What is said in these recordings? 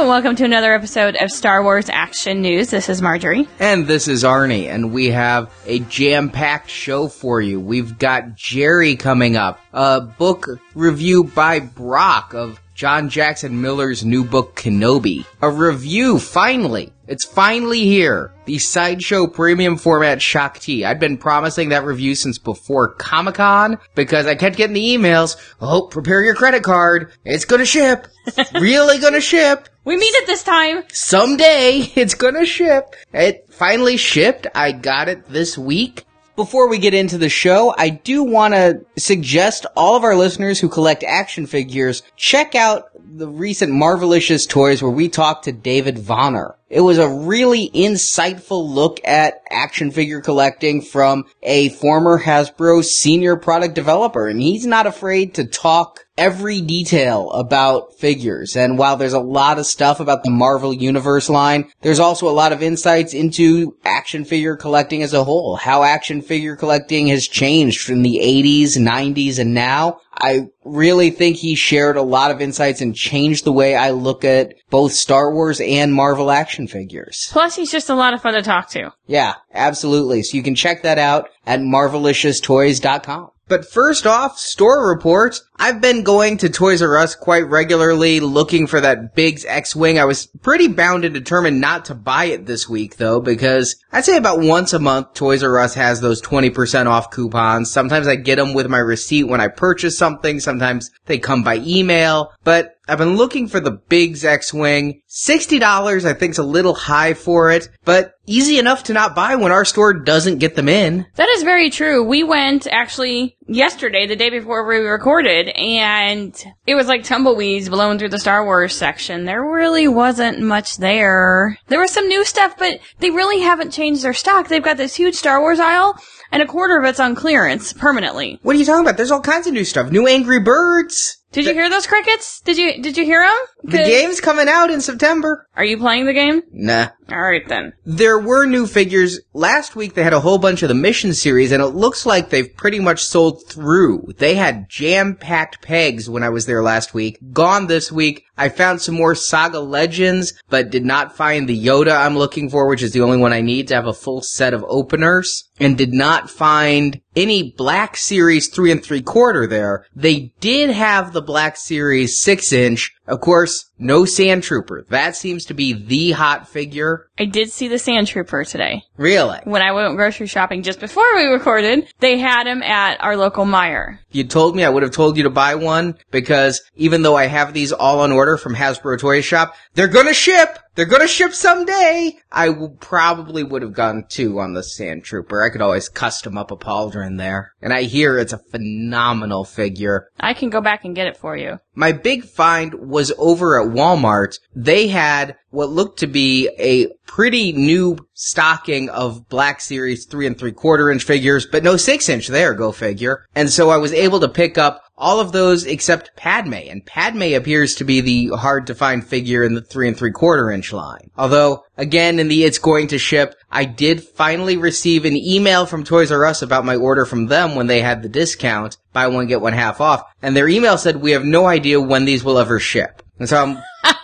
And welcome to another episode of Star Wars Action News. This is Marjorie. And this is Arnie, and we have a jam-packed show for you. We've got Jerry coming up, a book review by Brock of John Jackson Miller's new book Kenobi. A review, finally. It's finally here. The Sideshow Premium Format Shaak Ti. I'd been promising that review since before Comic Con because I kept getting the emails. Oh, prepare your credit card. It's gonna ship. really gonna ship. We meet it this time. Someday it's gonna ship. It finally shipped. I got it this week. Before we get into the show, I do want to suggest all of our listeners who collect action figures check out the recent Marvelicious Toys where we talked to David Vonner. It was a really insightful look at action figure collecting from a former Hasbro senior product developer, and he's not afraid to talk every detail about figures. And while there's a lot of stuff about the Marvel Universe line, there's also a lot of insights into action figure collecting as a whole, how action figure collecting has changed from the 80s, 90s, and now. I really think he shared a lot of insights and changed the way I look at both Star Wars and Marvel action figures. Plus, he's just a lot of fun to talk to. Yeah, absolutely. So you can check that out at marvelicioustoys.com. But first off, store reports. I've been going to Toys R Us quite regularly looking for that Biggs X-Wing. I was pretty bound and determined not to buy it this week though, because I'd say about once a month Toys R Us has those 20% off coupons. Sometimes I get them with my receipt when I purchase something. Sometimes they come by email, but I've been looking for the Biggs X-Wing. $60 I think's a little high for it, but easy enough to not buy when our store doesn't get them in. That is very true. We went actually yesterday, the day before we recorded, and it was like tumbleweeds blowing through the Star Wars section. There really wasn't much there. There was some new stuff, but they really haven't changed their stock. They've got this huge Star Wars aisle, and a quarter of it's on clearance permanently. What are you talking about? There's all kinds of new stuff. New Angry Birds. Did you hear those crickets? Did you did you hear them? The game's coming out in September. Are you playing the game? Nah. All right then. There were new figures. Last week they had a whole bunch of the mission series and it looks like they've pretty much sold through. They had jam-packed pegs when I was there last week. Gone this week. I found some more Saga Legends, but did not find the Yoda I'm looking for, which is the only one I need to have a full set of openers. And did not find any Black Series 3 and 3 quarter there. They did have the Black Series 6 inch. Of course, no Sand Trooper. That seems to be the hot figure. I did see the Sand Trooper today. Really? When I went grocery shopping just before we recorded, they had him at our local Meijer. You told me, I would have told you to buy one because even though I have these all on order from Hasbro Toy Shop, they're gonna ship! They're gonna ship someday! I w- probably would have gone two on the Sand Trooper. I could always custom up a pauldron there. And I hear it's a phenomenal figure. I can go back and get it for you. My big find was over at Walmart. They had what looked to be a pretty new stocking of Black Series 3 and 3 quarter inch figures, but no 6 inch there, go figure. And so I was able to pick up all of those except Padme, and Padme appears to be the hard to find figure in the 3 and 3 quarter inch line. Although, again, in the it's going to ship, I did finally receive an email from Toys R Us about my order from them when they had the discount, buy one get one half off, and their email said we have no idea when these will ever ship. And so I'm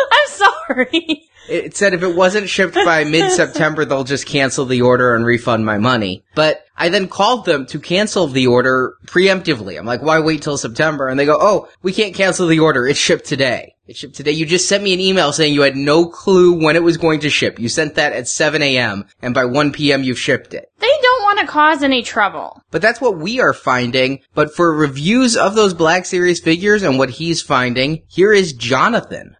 I'm sorry. It said if it wasn't shipped by mid-September, they'll just cancel the order and refund my money. But I then called them to cancel the order preemptively. I'm like, why wait till September? And they go, oh, we can't cancel the order. It's shipped today. It shipped today. You just sent me an email saying you had no clue when it was going to ship. You sent that at 7 a.m. and by 1 p.m. you've shipped it. They don't want to cause any trouble. But that's what we are finding. But for reviews of those Black Series figures and what he's finding, here is Jonathan.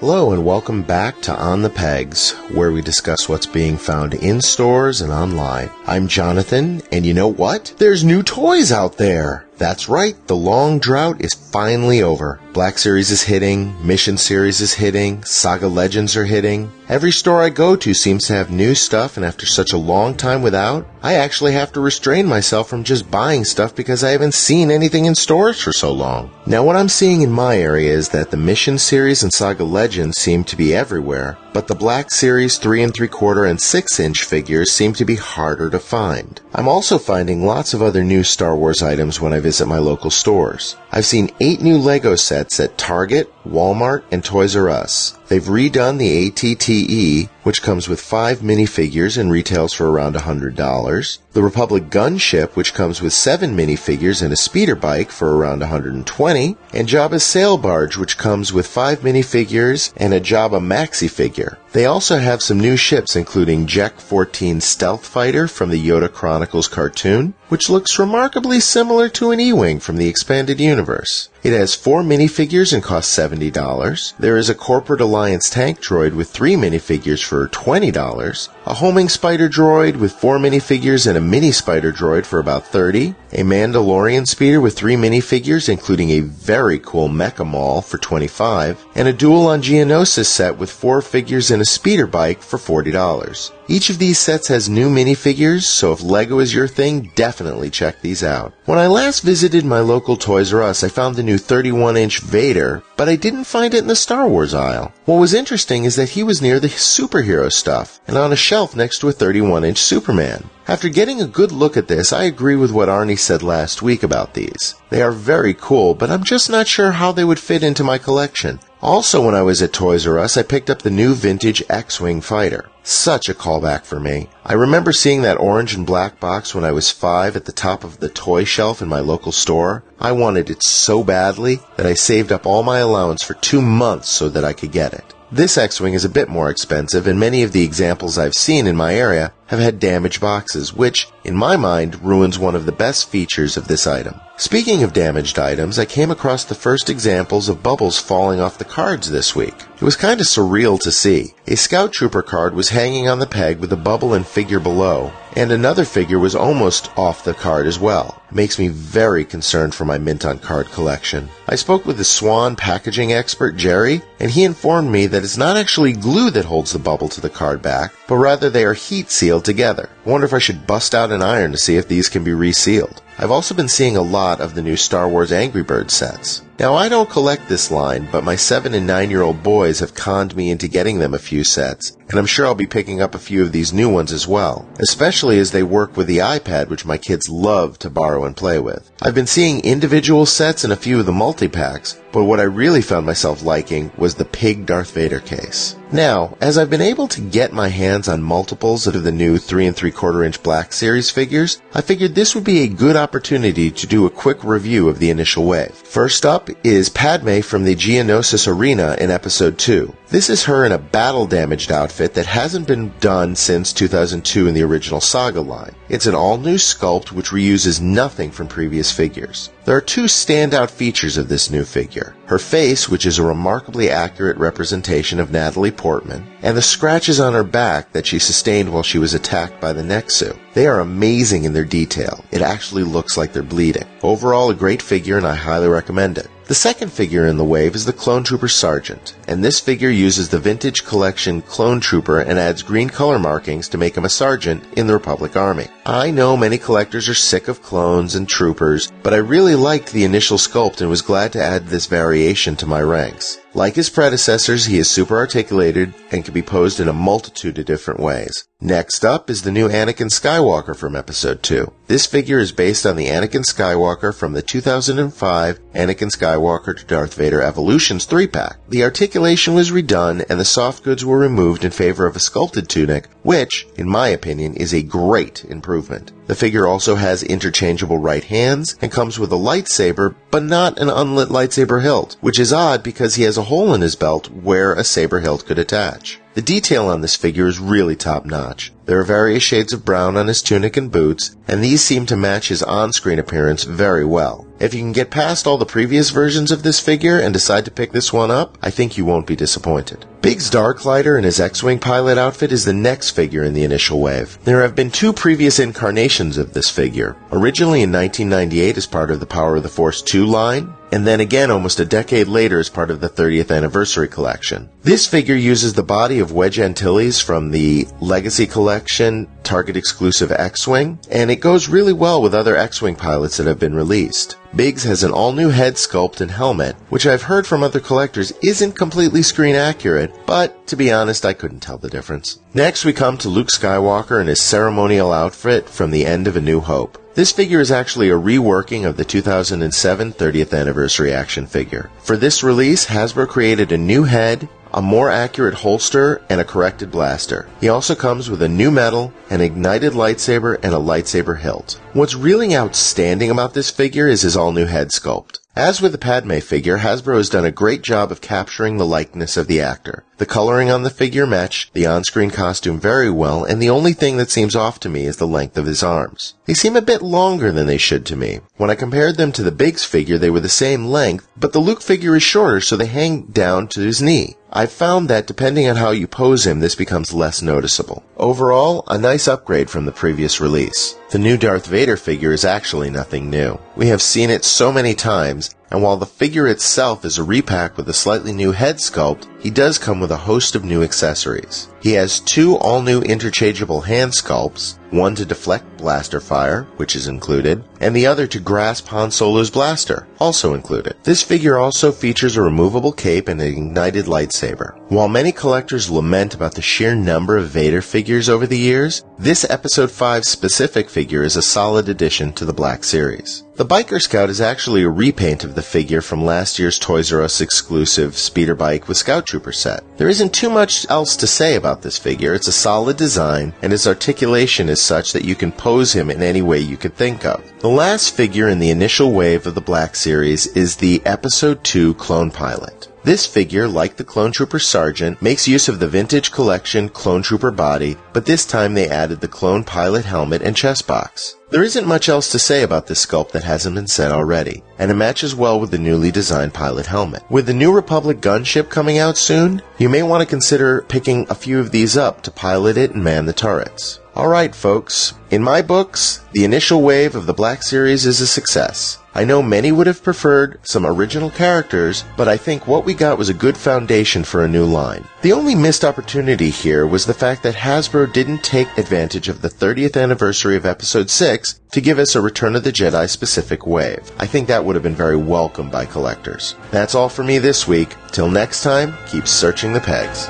Hello and welcome back to On the Pegs, where we discuss what's being found in stores and online. I'm Jonathan, and you know what? There's new toys out there! That's right, the long drought is finally over. Black Series is hitting, Mission Series is hitting, Saga Legends are hitting. Every store I go to seems to have new stuff, and after such a long time without, I actually have to restrain myself from just buying stuff because I haven't seen anything in stores for so long. Now, what I'm seeing in my area is that the Mission Series and Saga Legends seem to be everywhere, but the Black Series 3 and 3 quarter and 6 inch figures seem to be harder to find. I'm also finding lots of other new Star Wars items when I visit my local stores. I've seen 8 new Lego sets at Target, Walmart, and Toys R Us. They've redone the ATTE, which comes with five minifigures and retails for around $100. The Republic Gunship, which comes with seven minifigures and a speeder bike for around 120. and Jabba's Sail Barge, which comes with five minifigures and a Jabba maxi figure. They also have some new ships, including Jek 14 Stealth Fighter from the Yoda Chronicles cartoon, which looks remarkably similar to an E-Wing from the expanded universe. It has four minifigures and costs $70. There is a Corporate Alliance tank droid with three minifigures for $20. A homing spider droid with four minifigures and a mini spider droid for about 30 A Mandalorian speeder with three minifigures, including a very cool Mecha Maul for 25 And a Duel on Geonosis set with four figures and a speeder bike for $40. Each of these sets has new minifigures, so if LEGO is your thing, definitely check these out. When I last visited my local Toys R Us, I found the new 31 inch Vader, but I didn't find it in the Star Wars aisle. What was interesting is that he was near the superhero stuff, and on a shelf next to a 31 inch Superman. After getting a good look at this, I agree with what Arnie said last week about these. They are very cool, but I'm just not sure how they would fit into my collection. Also, when I was at Toys R Us, I picked up the new vintage X-Wing fighter. Such a callback for me. I remember seeing that orange and black box when I was five at the top of the toy shelf in my local store. I wanted it so badly that I saved up all my allowance for two months so that I could get it. This X-Wing is a bit more expensive, and many of the examples I've seen in my area have had damaged boxes, which, in my mind, ruins one of the best features of this item. Speaking of damaged items, I came across the first examples of bubbles falling off the cards this week. It was kind of surreal to see. A Scout Trooper card was hanging on the peg with a bubble and figure below, and another figure was almost off the card as well. Makes me very concerned for my mint on card collection. I spoke with the Swan packaging expert Jerry, and he informed me that it's not actually glue that holds the bubble to the card back, but rather they are heat sealed together. I wonder if I should bust out an iron to see if these can be resealed. I've also been seeing a lot of the new Star Wars Angry Birds sets. Now, I don't collect this line, but my 7 and 9 year old boys have conned me into getting them a few sets, and I'm sure I'll be picking up a few of these new ones as well, especially as they work with the iPad, which my kids love to borrow and play with. I've been seeing individual sets and a few of the multi-packs, but what I really found myself liking was the Pig Darth Vader case. Now, as I've been able to get my hands on multiples of the new 3 and 3 quarter inch Black Series figures, I figured this would be a good opportunity to do a quick review of the initial wave. First up is Padme from the Geonosis Arena in Episode 2. This is her in a battle damaged outfit that hasn't been done since 2002 in the original Saga line. It's an all new sculpt which reuses nothing from previous figures. There are two standout features of this new figure. Her face, which is a remarkably accurate representation of Natalie Portman, and the scratches on her back that she sustained while she was attacked by the Nexu. They are amazing in their detail. It actually looks like they're bleeding. Overall, a great figure and I highly recommend it. The second figure in the wave is the Clone Trooper Sergeant, and this figure uses the Vintage Collection Clone Trooper and adds green color markings to make him a sergeant in the Republic Army. I know many collectors are sick of clones and troopers, but I really liked the initial sculpt and was glad to add this variation to my ranks. Like his predecessors, he is super articulated and can be posed in a multitude of different ways. Next up is the new Anakin Skywalker from Episode 2. This figure is based on the Anakin Skywalker from the 2005 Anakin Skywalker to Darth Vader Evolutions 3-pack. The articulation was redone and the soft goods were removed in favor of a sculpted tunic, which, in my opinion, is a great improvement. The figure also has interchangeable right hands and comes with a lightsaber, but not an unlit lightsaber hilt, which is odd because he has a hole in his belt where a saber hilt could attach. The detail on this figure is really top notch. There are various shades of brown on his tunic and boots, and these seem to match his on-screen appearance very well. If you can get past all the previous versions of this figure and decide to pick this one up, I think you won't be disappointed. Biggs Darklighter in his X-Wing pilot outfit is the next figure in the initial wave. There have been two previous incarnations of this figure. Originally in 1998 as part of the Power of the Force 2 line, and then again almost a decade later as part of the 30th anniversary collection. This figure uses the body of Wedge Antilles from the Legacy Collection Target exclusive X-Wing, and it goes really well with other X-Wing pilots that have been released. Biggs has an all-new head sculpt and helmet, which I've heard from other collectors isn't completely screen accurate, but to be honest, I couldn't tell the difference. Next, we come to Luke Skywalker in his ceremonial outfit from the end of A New Hope. This figure is actually a reworking of the 2007 30th anniversary action figure. For this release, Hasbro created a new head, a more accurate holster, and a corrected blaster. He also comes with a new medal, an ignited lightsaber, and a lightsaber hilt. What's really outstanding about this figure is his all new head sculpt. As with the Padme figure, Hasbro has done a great job of capturing the likeness of the actor. The coloring on the figure match the on-screen costume very well, and the only thing that seems off to me is the length of his arms. They seem a bit longer than they should to me. When I compared them to the Biggs figure, they were the same length, but the Luke figure is shorter, so they hang down to his knee. I've found that depending on how you pose him, this becomes less noticeable. Overall, a nice upgrade from the previous release. The new Darth Vader figure is actually nothing new. We have seen it so many times, and while the figure itself is a repack with a slightly new head sculpt, he does come with a host of new accessories. He has two all new interchangeable hand sculpts, one to deflect blaster fire, which is included, and the other to grasp Han Solo's blaster, also included. This figure also features a removable cape and an ignited lightsaber. While many collectors lament about the sheer number of Vader figures over the years, this episode 5 specific figure is a solid addition to the Black Series. The Biker Scout is actually a repaint of the figure from last year's Toys R Us exclusive Speeder Bike with Scout Trooper set. There isn't too much else to say about this figure. It's a solid design, and his articulation is such that you can pose him in any way you could think of. The last figure in the initial wave of the Black Series is the Episode 2 Clone Pilot. This figure, like the Clone Trooper Sergeant, makes use of the vintage collection Clone Trooper body, but this time they added the Clone Pilot helmet and chest box. There isn't much else to say about this sculpt that hasn't been said already, and it matches well with the newly designed pilot helmet. With the New Republic gunship coming out soon, you may want to consider picking a few of these up to pilot it and man the turrets. Alright folks, in my books, the initial wave of the Black Series is a success. I know many would have preferred some original characters, but I think what we got was a good foundation for a new line. The only missed opportunity here was the fact that Hasbro didn't take advantage of the 30th anniversary of Episode 6 to give us a Return of the Jedi specific wave. I think that would have been very welcome by collectors. That's all for me this week. Till next time, keep searching the pegs.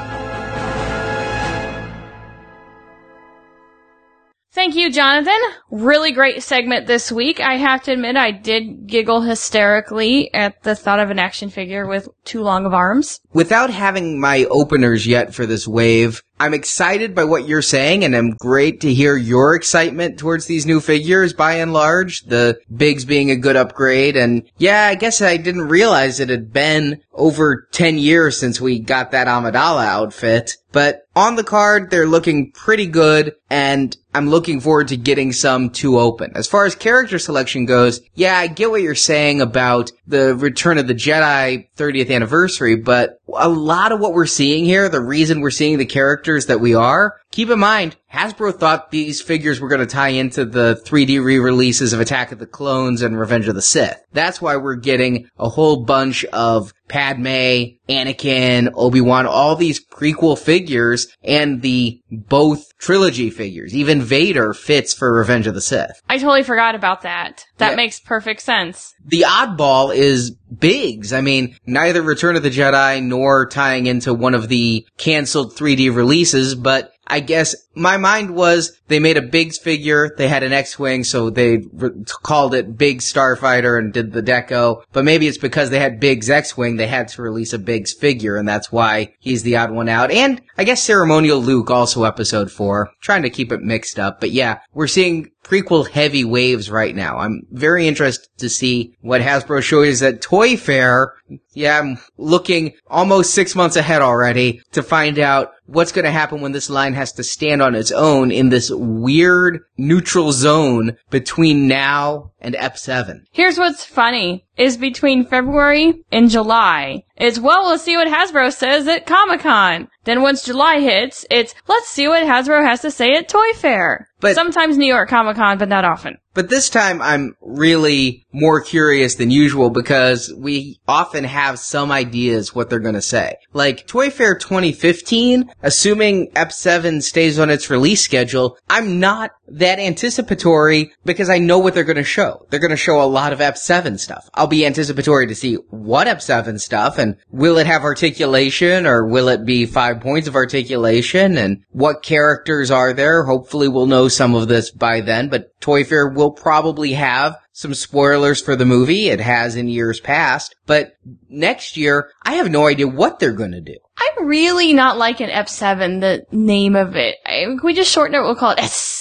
Thank you, Jonathan. Really great segment this week. I have to admit, I did giggle hysterically at the thought of an action figure with too long of arms. Without having my openers yet for this wave, I'm excited by what you're saying and I'm great to hear your excitement towards these new figures by and large. The Biggs being a good upgrade and yeah, I guess I didn't realize it had been over 10 years since we got that Amidala outfit. But on the card, they're looking pretty good and I'm looking forward to getting some to open. As far as character selection goes, yeah, I get what you're saying about the Return of the Jedi 30th anniversary, but a lot of what we're seeing here, the reason we're seeing the characters that we are, keep in mind, Hasbro thought these figures were going to tie into the 3D re-releases of Attack of the Clones and Revenge of the Sith. That's why we're getting a whole bunch of Padme, Anakin, Obi-Wan, all these prequel figures and the both trilogy figures. Even Vader fits for Revenge of the Sith. I totally forgot about that. That Yeah. makes perfect sense. The oddball is Biggs. I mean, neither Return of the Jedi nor tying into one of the canceled 3D releases, but I guess my mind was they made a Biggs figure, they had an X-Wing, so they re- called it Big Starfighter and did the deco, but maybe it's because they had Biggs X-Wing, they had to release a Biggs figure, and that's why he's the odd one out. And I guess Ceremonial Luke, also episode 4, trying to keep it mixed up, but yeah, we're seeing prequel heavy waves right now. I'm very interested to see what Hasbro shows at Toy Fair. Yeah, I'm looking almost six months ahead already to find out what's going to happen when this line has to stand on its own in this weird neutral zone between now and Ep7. Here's what's funny is between February and July. It's well, we'll see what Hasbro says at Comic Con. Then once July hits, it's let's see what Hasbro has to say at Toy Fair. But- sometimes New York Comic Con, but not often. But this time I'm really more curious than usual because we often have some ideas what they're gonna say. Like Toy Fair 2015, assuming Ep7 stays on its release schedule, I'm not that anticipatory because I know what they're gonna show. They're gonna show a lot of Ep7 stuff. I'll be anticipatory to see what Ep7 stuff and will it have articulation or will it be five points of articulation and what characters are there? Hopefully we'll know some of this by then, but Toy Fair will probably have some spoilers for the movie. It has in years past, but next year, I have no idea what they're gonna do. I'm really not liking Ep7, the name of it. I, we just shorten it? We'll call it S.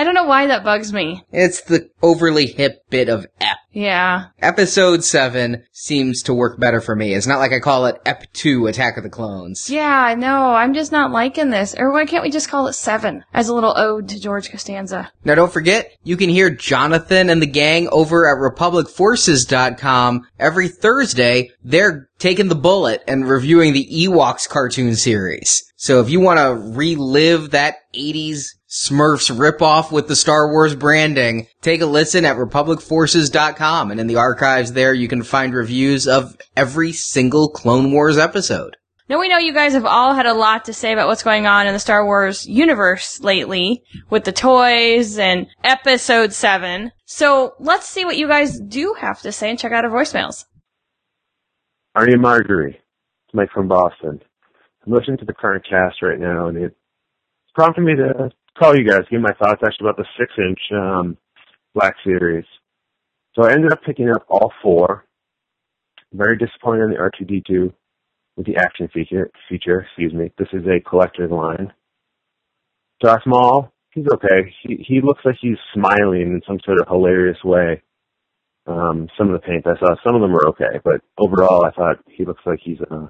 I don't know why that bugs me. It's the overly hip bit of Ep. Yeah. Episode 7 seems to work better for me. It's not like I call it Ep 2 Attack of the Clones. Yeah, no, I'm just not liking this. Or why can't we just call it Seven as a little ode to George Costanza? Now don't forget, you can hear Jonathan and the gang over at RepublicForces.com every Thursday. They're taking the bullet and reviewing the Ewoks cartoon series. So if you want to relive that 80s Smurfs ripoff with the Star Wars branding, take a listen at RepublicForces.com and in the archives there you can find reviews of every single Clone Wars episode. Now we know you guys have all had a lot to say about what's going on in the Star Wars universe lately with the toys and episode 7. So let's see what you guys do have to say and check out our voicemails. Arnie and Marjorie. It's Mike from Boston. I'm listening to the current cast right now, and it's prompted me to call you guys, give my thoughts actually about the six-inch um, Black Series. So I ended up picking up all four. Very disappointed in the R2D2 with the action feature. Feature, excuse me. This is a collector's line. Darth Maul, he's okay. He he looks like he's smiling in some sort of hilarious way. Um, some of the paint I saw, some of them were okay, but overall, I thought he looks like he's, uh,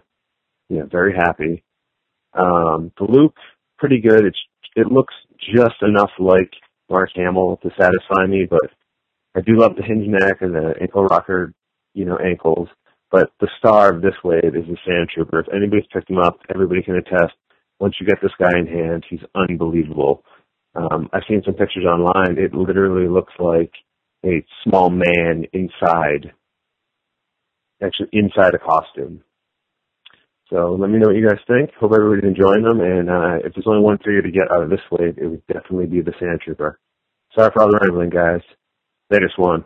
you know, very happy. Um, the Luke, pretty good. It's, it looks just enough like Mark Hamill to satisfy me, but I do love the hinge neck and the ankle rocker, you know, ankles. But the star of this wave is the Sand Trooper. If anybody's picked him up, everybody can attest. Once you get this guy in hand, he's unbelievable. Um, I've seen some pictures online. It literally looks like a small man inside, actually inside a costume. So let me know what you guys think. Hope everybody's enjoying them. And uh, if there's only one figure to get out of this wave, it would definitely be the Sand Trooper. Sorry for all the rambling, guys. Latest one.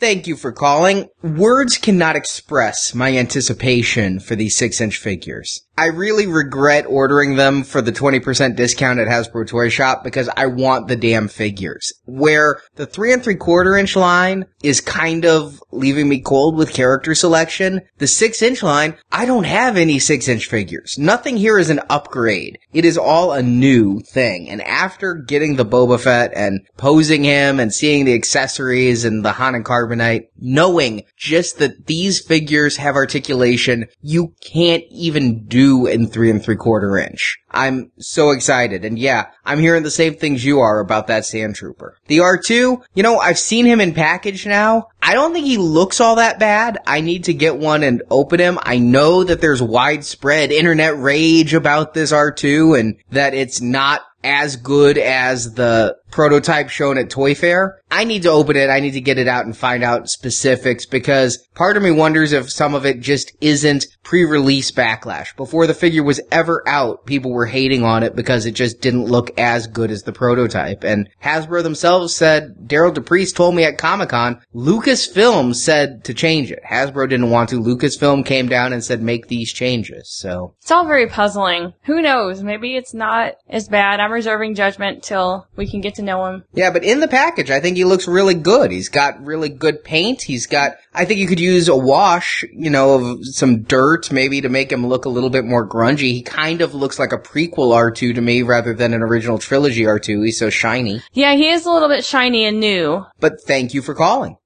Thank you for calling. Words cannot express my anticipation for these six inch figures. I really regret ordering them for the 20% discount at Hasbro Toy Shop because I want the damn figures. Where the three and three quarter inch line is kind of leaving me cold with character selection, the six inch line, I don't have any six inch figures. Nothing here is an upgrade. It is all a new thing. And after getting the Boba Fett and posing him and seeing the accessories and the Han and Carbonite carbonite, knowing just that these figures have articulation you can't even do in three and three quarter inch. I'm so excited. And yeah, I'm hearing the same things you are about that Sand Trooper. The R2, you know, I've seen him in package now. I don't think he looks all that bad. I need to get one and open him. I know that there's widespread internet rage about this R2 and that it's not as good as the prototype shown at Toy Fair. I need to open it. I need to get it out and find out specifics because part of me wonders if some of it just isn't pre-release backlash. Before the figure was ever out, people were hating on it because it just didn't look as good as the prototype. And Hasbro themselves said, Derryl DePriest told me at Comic-Con, Lucasfilm said to change it. Hasbro didn't want to. Lucasfilm came down and said make these changes. So It's all very puzzling. Who knows? Maybe it's not as bad. I'm reserving judgment till we can get to know him. Yeah, but in the package, I think he looks really good. He's got really good paint. He's got, I think you could use a wash, you know, of some dirt maybe to make him look a little bit more grungy. He kind of looks like a prequel R2 to me rather than an original trilogy R2. He's so shiny. Yeah, he is a little bit shiny and new. But thank you for calling.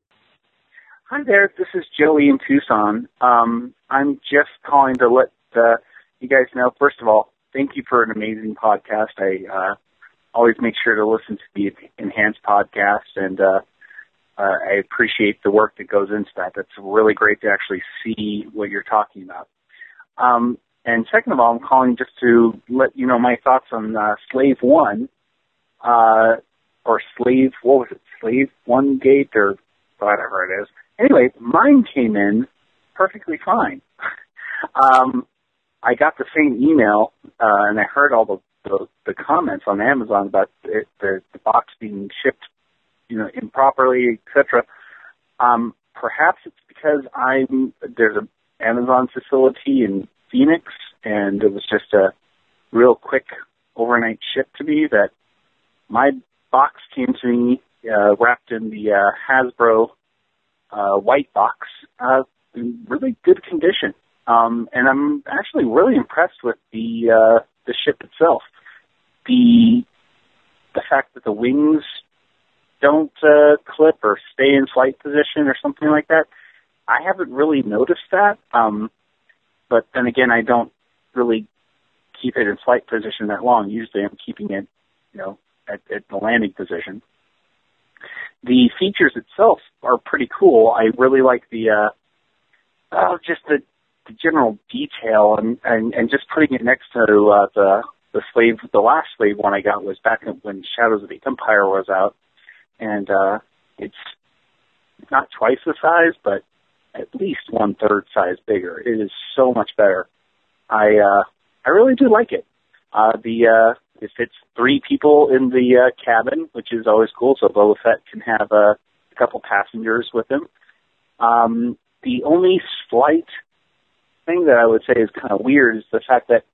Hi there, this is Joey in Tucson. Um, I'm just calling to let uh, you guys know, first of all, thank you for an amazing podcast. I uh, always make sure to listen to the Enhanced podcast, and uh, uh, I appreciate the work that goes into that. That's really great to actually see what you're talking about. Um, and second of all, I'm calling just to let you know my thoughts on uh, Slave One, uh, or Slave, what was it, Slave One Gate, or whatever it is. Anyway, mine came in perfectly fine. um, I got the same email, uh, and I heard all the, the, the comments on Amazon about it, the, the box being shipped, you know, improperly, etc. Um, perhaps it's because I'm there's an Amazon facility in Phoenix, and it was just a real quick overnight ship to me that my box came to me uh, wrapped in the uh, Hasbro uh, white box, uh, in really good condition. Um, and I'm actually really impressed with the uh, the ship itself. The the fact that the wings don't uh, clip or stay in flight position or something like that. I haven't really noticed that. Um, but then again, I don't really keep it in flight position that long. Usually, I'm keeping it, you know, at, at the landing position. The features itself are pretty cool. I really like the, uh, oh, just the, the general detail and, and, and just putting it next to uh, the the slave. The last slave one I got was back when Shadows of the Empire was out, and uh, it's not twice the size, but at least one third size bigger. It is so much better. I uh, I really do like it. Uh, the uh, it fits three people in the uh, cabin, which is always cool. So Boba Fett can have a, a couple passengers with him. Um, the only slight thing that I would say is kind of weird is the fact that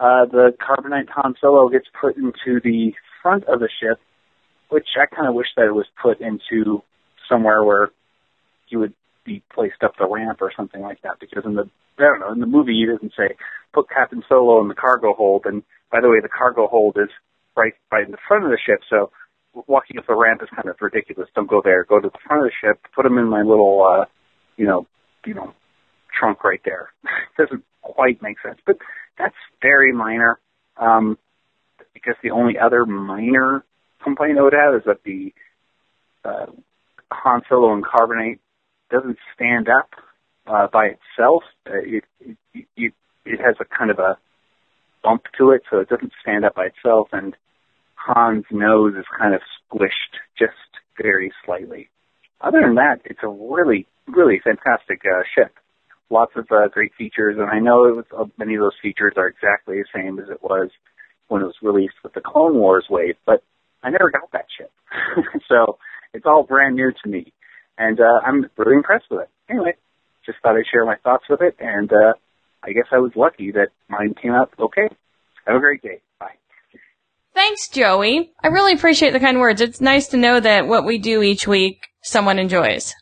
uh, the carbonite Han Solo gets put into the front of the ship, which I kind of wish that it was put into somewhere where he would be placed up the ramp or something like that. Because in the I don't know in the movie he doesn't say put Captain Solo in the cargo hold. And by the way, the cargo hold is right right in the front of the ship, so walking up the ramp is kind of ridiculous. Don't go there. Go to the front of the ship. Put him in my little, uh, you know, you know, trunk right there. doesn't quite make sense, but that's very minor. Um, because the only other minor complaint I would have is that the uh, Han Solo and Carbonite doesn't stand up uh, by itself. Uh, it, it, it it has a kind of a bump to it, so it doesn't stand up by itself. And Han's nose is kind of squished just very slightly. Other than that, it's a really really fantastic uh, ship. Lots of uh, great features, and I know it was, uh, many of those features are exactly the same as it was when it was released with the Clone Wars wave, but I never got that ship. so it's all brand new to me. And uh, I'm really impressed with it. Anyway, just thought I'd share my thoughts with it, and uh, I guess I was lucky that mine came out okay. Have a great day. Bye. Thanks, Joey. I really appreciate the kind words. It's nice to know that what we do each week, someone enjoys.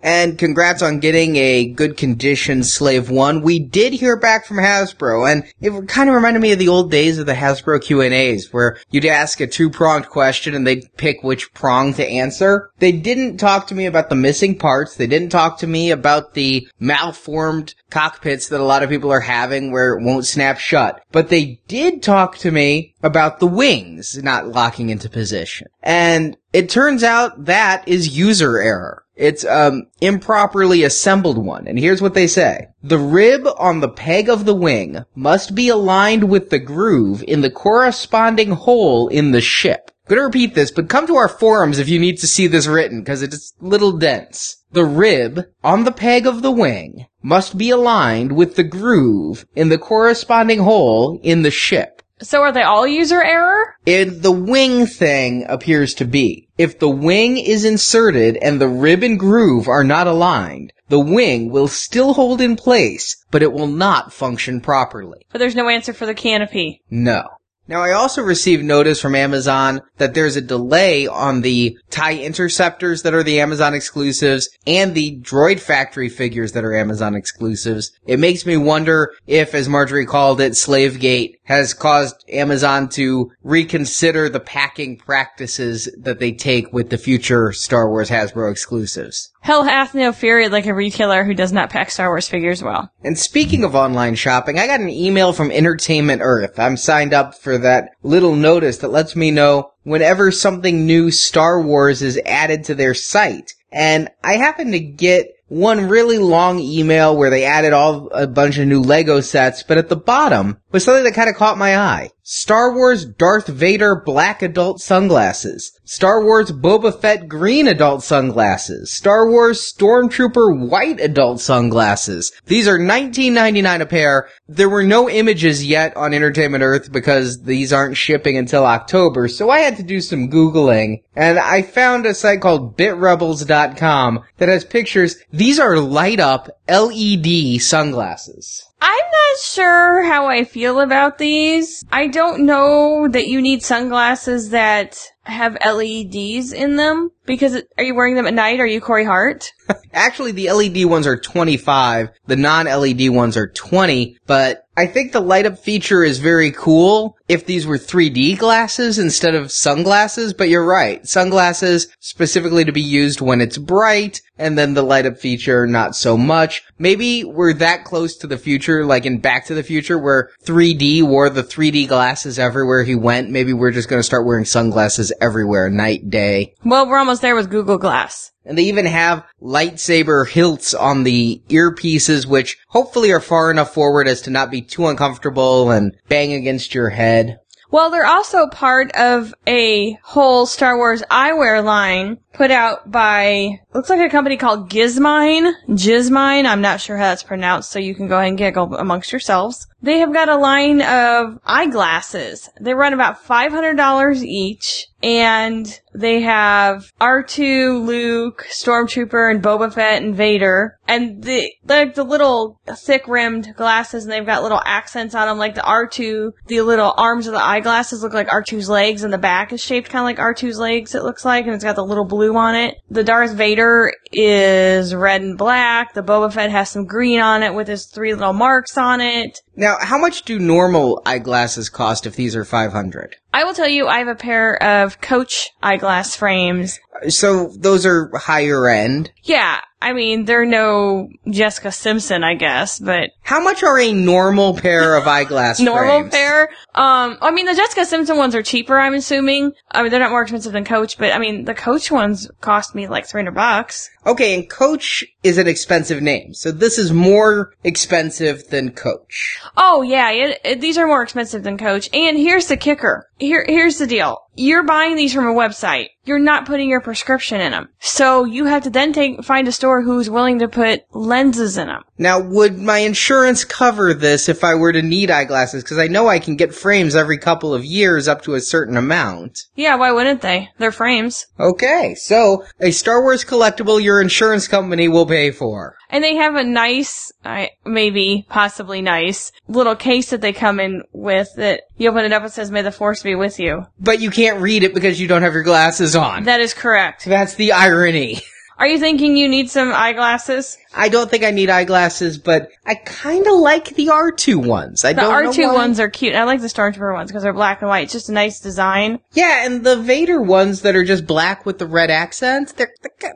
And congrats on getting a good condition Slave 1. We did hear back from Hasbro, and it kind of reminded me of the old days of the Hasbro Q&As, where you'd ask a two-pronged question and they'd pick which prong to answer. They didn't talk to me about the missing parts. They didn't talk to me about the malformed cockpits that a lot of people are having where it won't snap shut. But they did talk to me about the wings not locking into position. And it turns out that is user error. It's um improperly assembled one. And here's what they say. The rib on the peg of the wing must be aligned with the groove in the corresponding hole in the ship. I'm gonna repeat this, but come to our forums if you need to see this written, because it's a little dense. The rib on the peg of the wing must be aligned with the groove in the corresponding hole in the ship. So are they all user error? It, the wing thing appears to be. If the wing is inserted and the rib and groove are not aligned, the wing will still hold in place, but it will not function properly. But there's no answer for the canopy. No. Now I also received notice from Amazon that there's a delay on the TIE interceptors that are the Amazon exclusives and the Droid Factory figures that are Amazon exclusives. It makes me wonder if, as Marjorie called it, Slavegate has caused Amazon to reconsider the packing practices that they take with the future Star Wars Hasbro exclusives. Hell hath no fury like a retailer who does not pack Star Wars figures well. And speaking of online shopping, I got an email from Entertainment Earth. I'm signed up for that little notice that lets me know whenever something new Star Wars is added to their site. And I happen to get one really long email where they added all a bunch of new Lego sets, but at the bottom was something that kind of caught my eye. Star Wars Darth Vader black adult sunglasses. Star Wars Boba Fett green adult sunglasses. Star Wars Stormtrooper white adult sunglasses. These are $19.99 a pair. There were no images yet on Entertainment Earth because these aren't shipping until October, so I had to do some Googling, and I found a site called bitrebels.com that has pictures. These are light up LED sunglasses. I'm not sure how I feel about these. I don't know that you need sunglasses that have LEDs in them because it, are you wearing them at night? Are you Corey Hart? Actually, the LED ones are 25. The non-LED ones are 20, but I think the light up feature is very cool if these were 3D glasses instead of sunglasses, but you're right. Sunglasses specifically to be used when it's bright, and then the light up feature not so much. Maybe we're that close to the future, like in Back to the Future, where 3D wore the 3D glasses everywhere he went. Maybe we're just gonna start wearing sunglasses everywhere, night, day. Well, we're almost there with Google Glass. And they even have lightsaber hilts on the earpieces, which hopefully are far enough forward as to not be too uncomfortable and bang against your head. Well, they're also part of a whole Star Wars eyewear line put out by looks like a company called Gizmine. Gizmine. I'm not sure how that's pronounced, so you can go ahead and giggle amongst yourselves. They have got a line of eyeglasses. They run about $500 each. And they have R2, Luke, Stormtrooper, and Boba Fett and Vader. And the, like the little thick rimmed glasses and they've got little accents on them like the R2, the little arms of the eyeglasses look like R2's legs and the back is shaped kind of like R2's legs it looks like and it's got the little blue on it. The Darth Vader is red and black. The Boba Fett has some green on it with his three little marks on it. Now, how much do normal eyeglasses cost if these are 500? I will tell you, I have a pair of Coach eyeglass frames. So those are higher end. Yeah, I mean, they're no Jessica Simpson, I guess, but How much are a normal pair of eyeglass normal frames? pair. Um, I mean, the Jessica Simpson ones are cheaper, I'm assuming. I mean, they're not more expensive than Coach, but I mean, the Coach ones cost me like 300 bucks. Okay, and Coach is an expensive name, so this is more expensive than Coach. Oh yeah, it, it, these are more expensive than Coach. And here's the kicker. Here, here's the deal. You're buying these from a website. You're not putting your prescription in them. So you have to then take, find a store who's willing to put lenses in them. Now, would my insurance cover this if I were to need eyeglasses? Because I know I can get frames every couple of years up to a certain amount. Yeah, why wouldn't they? They're frames. Okay, so a Star Wars collectible your insurance company will pay for. And they have a nice, I maybe, possibly nice, little case that they come in with that you open it up and says, may the force be with you. But you can't read it because you don't have your glasses on. That is correct. That's the irony. Are you thinking you need some eyeglasses? I don't think I need eyeglasses, but I kind of like the R2 ones. I The don't R2 why. ones are cute. I like the Stormtrooper ones because they're black and white. It's just a nice design. Yeah, and the Vader ones that are just black with the red accents, there,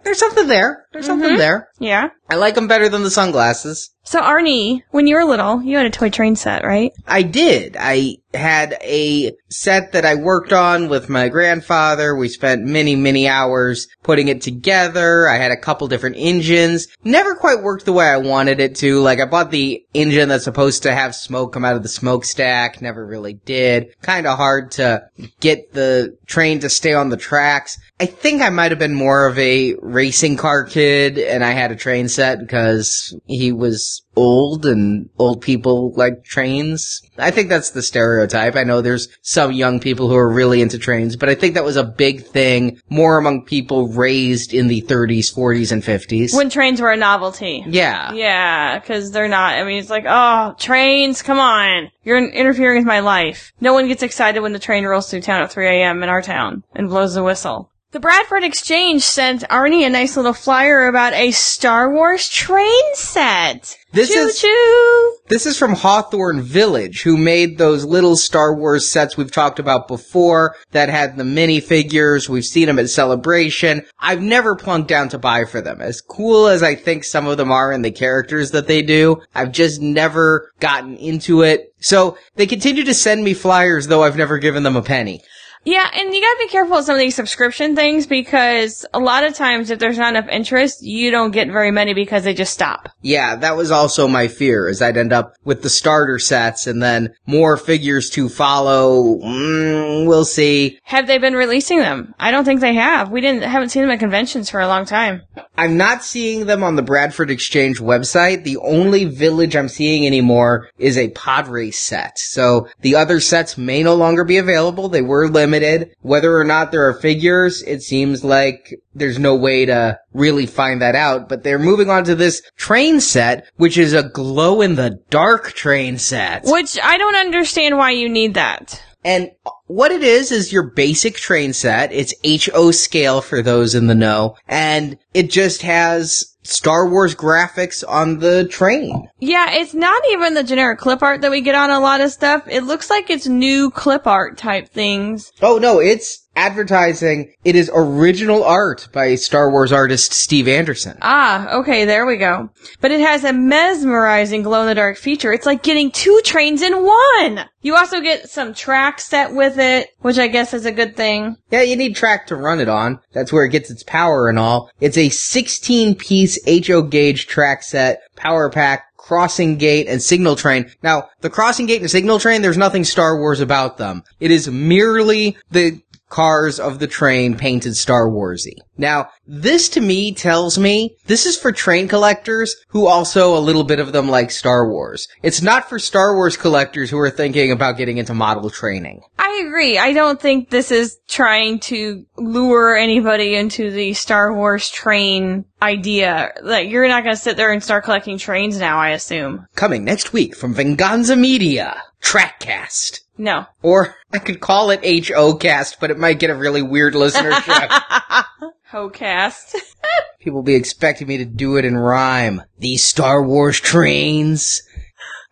there's something there. There's Mm-hmm. something there. Yeah. I like them better than the sunglasses. So Arnie, when you were little, you had a toy train set, right? I did. I had a set that I worked on with my grandfather. We spent many, many hours putting it together. I had a couple different engines. Never quite worked the way I wanted it to. Like I bought the engine that's supposed to have smoke come out of the smokestack. Never really did. Kind of hard to get the train to stay on the tracks. I think I might have been more of a racing car kid and I had a train set because he was old and old people like trains. I think that's the stereotype. I know there's some young people who are really into trains, but I think that was a big thing more among people raised in the 30s, 40s, and 50s. When trains were a novelty. yeah. Yeah, because they're not. I mean, it's like, oh, trains, come on. You're interfering with my life. No one gets excited when the train rolls through town at 3 a.m. in our town and blows the whistle. The Bradford Exchange sent Arnie a nice little flyer about a Star Wars train set. This choo is- choo. This is from Hawthorne Village, who made those little Star Wars sets we've talked about before that had the minifigures. We've seen them at Celebration. I've never plunked down to buy for them. As cool as I think some of them are and the characters that they do, I've just never gotten into it. So they continue to send me flyers, though I've never given them a penny. Yeah, and you gotta be careful with some of these subscription things because a lot of times if there's not enough interest, you don't get very many because they just stop. Yeah, that was also my fear, is I'd end up with the starter sets and then more figures to follow. Mm, we'll see. Have they been releasing them? I don't think they have. We didn't haven't seen them at conventions for a long time. I'm not seeing them on the Bradford Exchange website. The only village I'm seeing anymore is a pod race set. So the other sets may no longer be available. They were limited. Whether or not there are figures, it seems like there's no way to really find that out. But they're moving on to this train set, which is a glow in the dark train set. Which I don't understand why you need that. And what it is is your basic train set. It's HO scale for those in the know. And it just has Star Wars graphics on the train. Yeah, it's not even the generic clip art that we get on a lot of stuff. It looks like it's new clip art type things. Oh no, it's advertising. It is original art by Star Wars artist Steve Anderson. Ah, okay, there we go. But it has a mesmerizing glow in the dark feature. It's like getting two trains in one! You also get some track set with it, which I guess is a good thing. Yeah, you need track to run it on. That's where it gets its power and all. It's a 16 piece HO gauge track set, power pack, crossing gate, and signal train. Now, the crossing gate and signal train, there's nothing Star Wars about them. It is merely the cars of the train painted Star Warsy. Now, this to me tells me this is for train collectors who also a little bit of them like Star Wars. It's not for Star Wars collectors who are thinking about getting into model training. I agree. I don't think this is trying to lure anybody into the Star Wars train idea. Like, you're not gonna sit there and start collecting trains now, I assume. Coming next week from Venganza Media, Trackcast. No. Or I could call it HOcast, but it might get a really weird listenership. Hocast. People be expecting me to do it in rhyme. These Star Wars trains.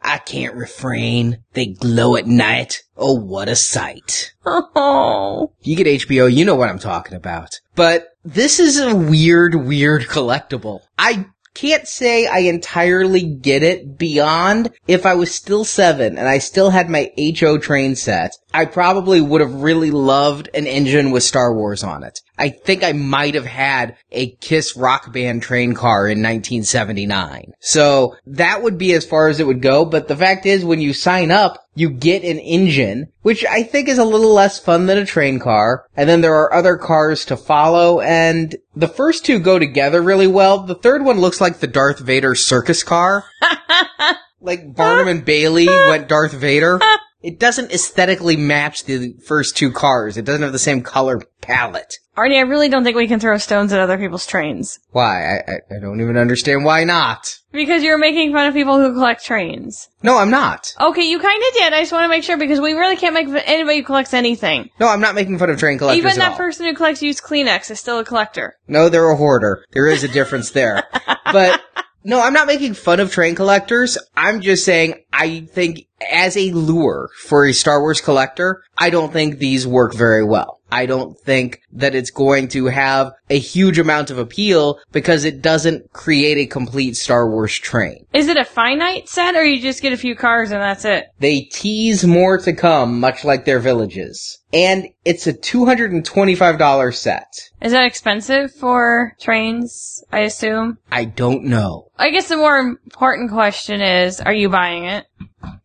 I can't refrain. They glow at night. Oh, what a sight. oh. You get HBO, you know what I'm talking about. But this is a weird, weird collectible. I can't say I entirely get it beyond if I was still seven and I still had my HO train set. I probably would have really loved an engine with Star Wars on it. I think I might have had a Kiss rock band train car in 1979. So that would be as far as it would go. But the fact is when you sign up, you get an engine, which I think is a little less fun than a train car. And then there are other cars to follow and the first two go together really well. The third one looks like the Darth Vader circus car. like Barnum and Bailey went Darth Vader. it doesn't aesthetically match the first two cars. It doesn't have the same color palette. Arnie, I really don't think we can throw stones at other people's trains. Why? I, I, I don't even understand why not. Because you're making fun of people who collect trains. No, I'm not. Okay, you kinda did. I just want to make sure because we really can't make fun of anybody who collects anything. No, I'm not making fun of train collectors Even at that person who collects used Kleenex is still a collector. No, they're a hoarder. There is a difference there. but no, I'm not making fun of train collectors. I'm just saying I think as a lure for a Star Wars collector, I don't think these work very well. I don't think that it's going to have a huge amount of appeal because it doesn't create a complete Star Wars train. Is it a finite set or you just get a few cars and that's it? They tease more to come, much like their villages. And it's a $225 set. Is that expensive for trains, I assume? I don't know. I guess the more important question is, are you buying it?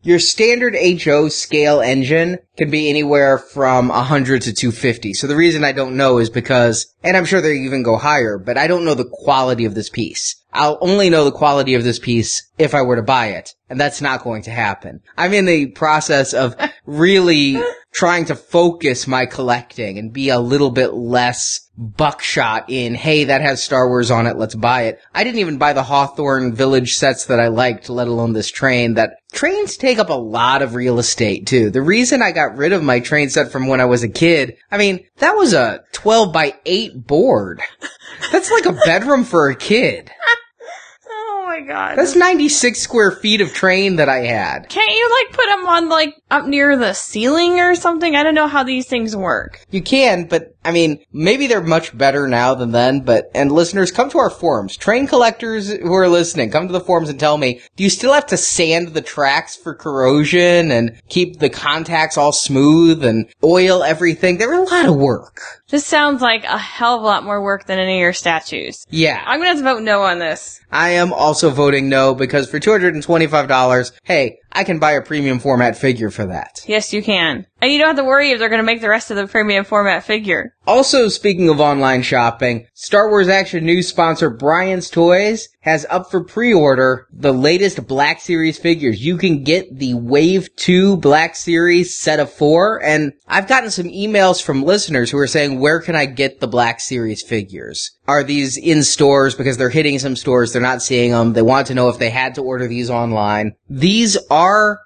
Your standard HO scale engine can be anywhere from 100 to 250. So the reason I don't know is because, and I'm sure they even go higher, but I don't know the quality of this piece. I'll only know the quality of this piece if I were to buy it. And that's not going to happen. I'm in the process of really trying to focus my collecting and be a little bit less buckshot in, hey, that has Star Wars on it, let's buy it. I didn't even buy the Hawthorne Village sets that I liked, let alone this train that trains take up a lot of real estate too. The reason I got rid of my train set from when I was a kid, I mean, that was a 12 by 8 board. That's like a bedroom for a kid. My god. That's 96 square feet of train that I had. Can't you like put them on like up near the ceiling or something? I don't know how these things work. You can, but I mean, maybe they're much better now than then, but, and listeners, come to our forums. Train collectors who are listening, come to the forums and tell me, do you still have to sand the tracks for corrosion and keep the contacts all smooth and oil everything? They're a lot of work. This sounds like a hell of a lot more work than any of your statues. Yeah. I'm gonna have to vote no on this. I am also voting no because for $225, hey, I can buy a premium format figure for that. Yes, you can. And you don't have to worry if they're gonna make the rest of the premium format figure. Also, speaking of online shopping, Star Wars Action News sponsor Brian's Toys has up for pre-order the latest Black Series figures. You can get the Wave 2 Black Series set of four, and I've gotten some emails from listeners who are saying, where can I get the Black Series figures? Are these in stores because they're hitting some stores, they're not seeing them, they want to know if they had to order these online. These are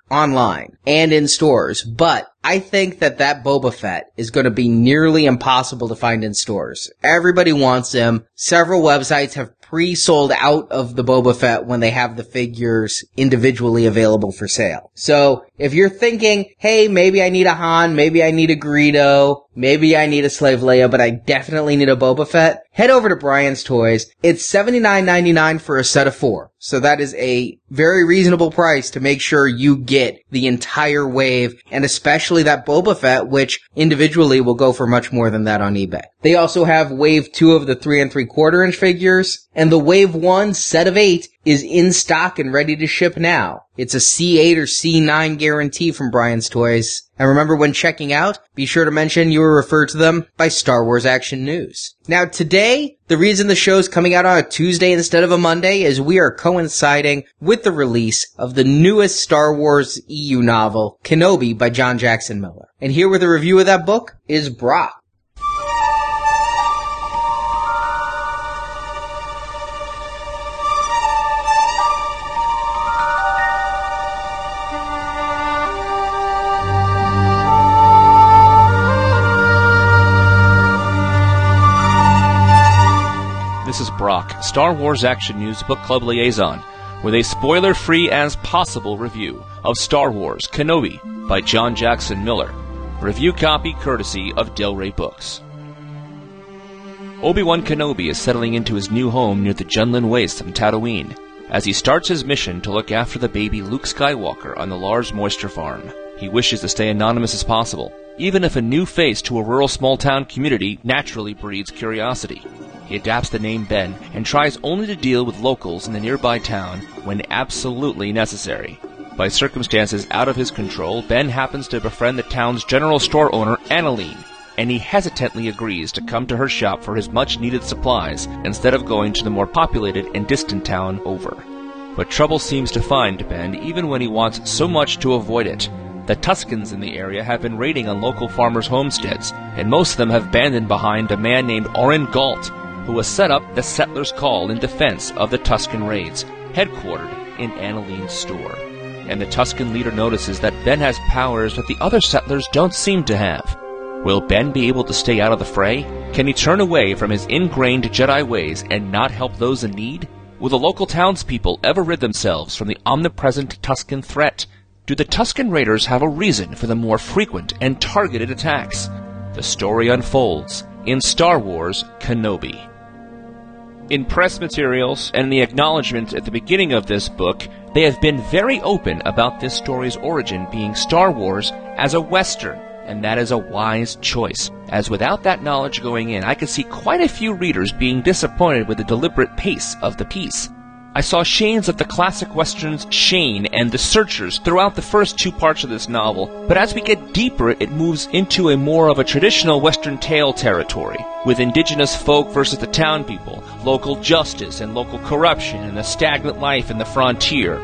online and in stores, but I think that that Boba Fett is going to be nearly impossible to find in stores. Everybody wants him. Several websites have pre-sold out of the Boba Fett when they have the figures individually available for sale. So if you're thinking, hey, maybe I need a Han, maybe I need a Greedo, maybe I need a Slave Leia, but I definitely need a Boba Fett, head over to Brian's Toys. It's $79.99 for a set of four. So that is a very reasonable price to make sure you get the entire wave and especially that Boba Fett, which individually will go for much more than that on eBay. They also have wave two of the three and three quarter inch figures and the wave one set of eight is in stock and ready to ship now. It's a C8 or C9 guarantee from Brian's Toys. And remember when checking out, be sure to mention you were referred to them by Star Wars Action News. Now today, the reason the show's coming out on a Tuesday instead of a Monday is we are coinciding with the release of the newest Star Wars EU novel, Kenobi by John Jackson Miller. And here with a review of that book is Brock. Brock, Star Wars Action News Book Club Liaison, with a spoiler free as possible review of Star Wars Kenobi by John Jackson Miller. Review copy courtesy of Del Rey Books. Obi Wan Kenobi is settling into his new home near the Jundland Wastes on Tatooine as he starts his mission to look after the baby Luke Skywalker on the Lars Moisture farm. He wishes to stay anonymous as possible, even if a new face to a rural small town community naturally breeds curiosity. He adapts the name Ben and tries only to deal with locals in the nearby town when absolutely necessary. By circumstances out of his control, Ben happens to befriend the town's general store owner, Annileen, and he hesitantly agrees to come to her shop for his much needed supplies instead of going to the more populated and distant town over. But trouble seems to find Ben even when he wants so much to avoid it. The Tuskens in the area have been raiding on local farmers' homesteads, and most of them have banded behind a man named Orrin Gault, who has set up the Settlers' Call in defense of the Tusken raids, headquartered in Annileen's store. And the Tusken leader notices that Ben has powers that the other settlers don't seem to have. Will Ben be able to stay out of the fray? Can he turn away from his ingrained Jedi ways and not help those in need? Will the local townspeople ever rid themselves from the omnipresent Tusken threat? Do the Tusken Raiders have a reason for the more frequent and targeted attacks? The story unfolds in Star Wars Kenobi. In press materials and the acknowledgement at the beginning of this book, they have been very open about this story's origin being Star Wars as a Western, and that is a wise choice, as without that knowledge going in, I could see quite a few readers being disappointed with the deliberate pace of the piece. I saw shades of the classic westerns Shane and The Searchers throughout the first two parts of this novel, but as we get deeper, it moves into a more of a traditional western tale territory, with indigenous folk versus the town people, local justice and local corruption, and the stagnant life in the frontier.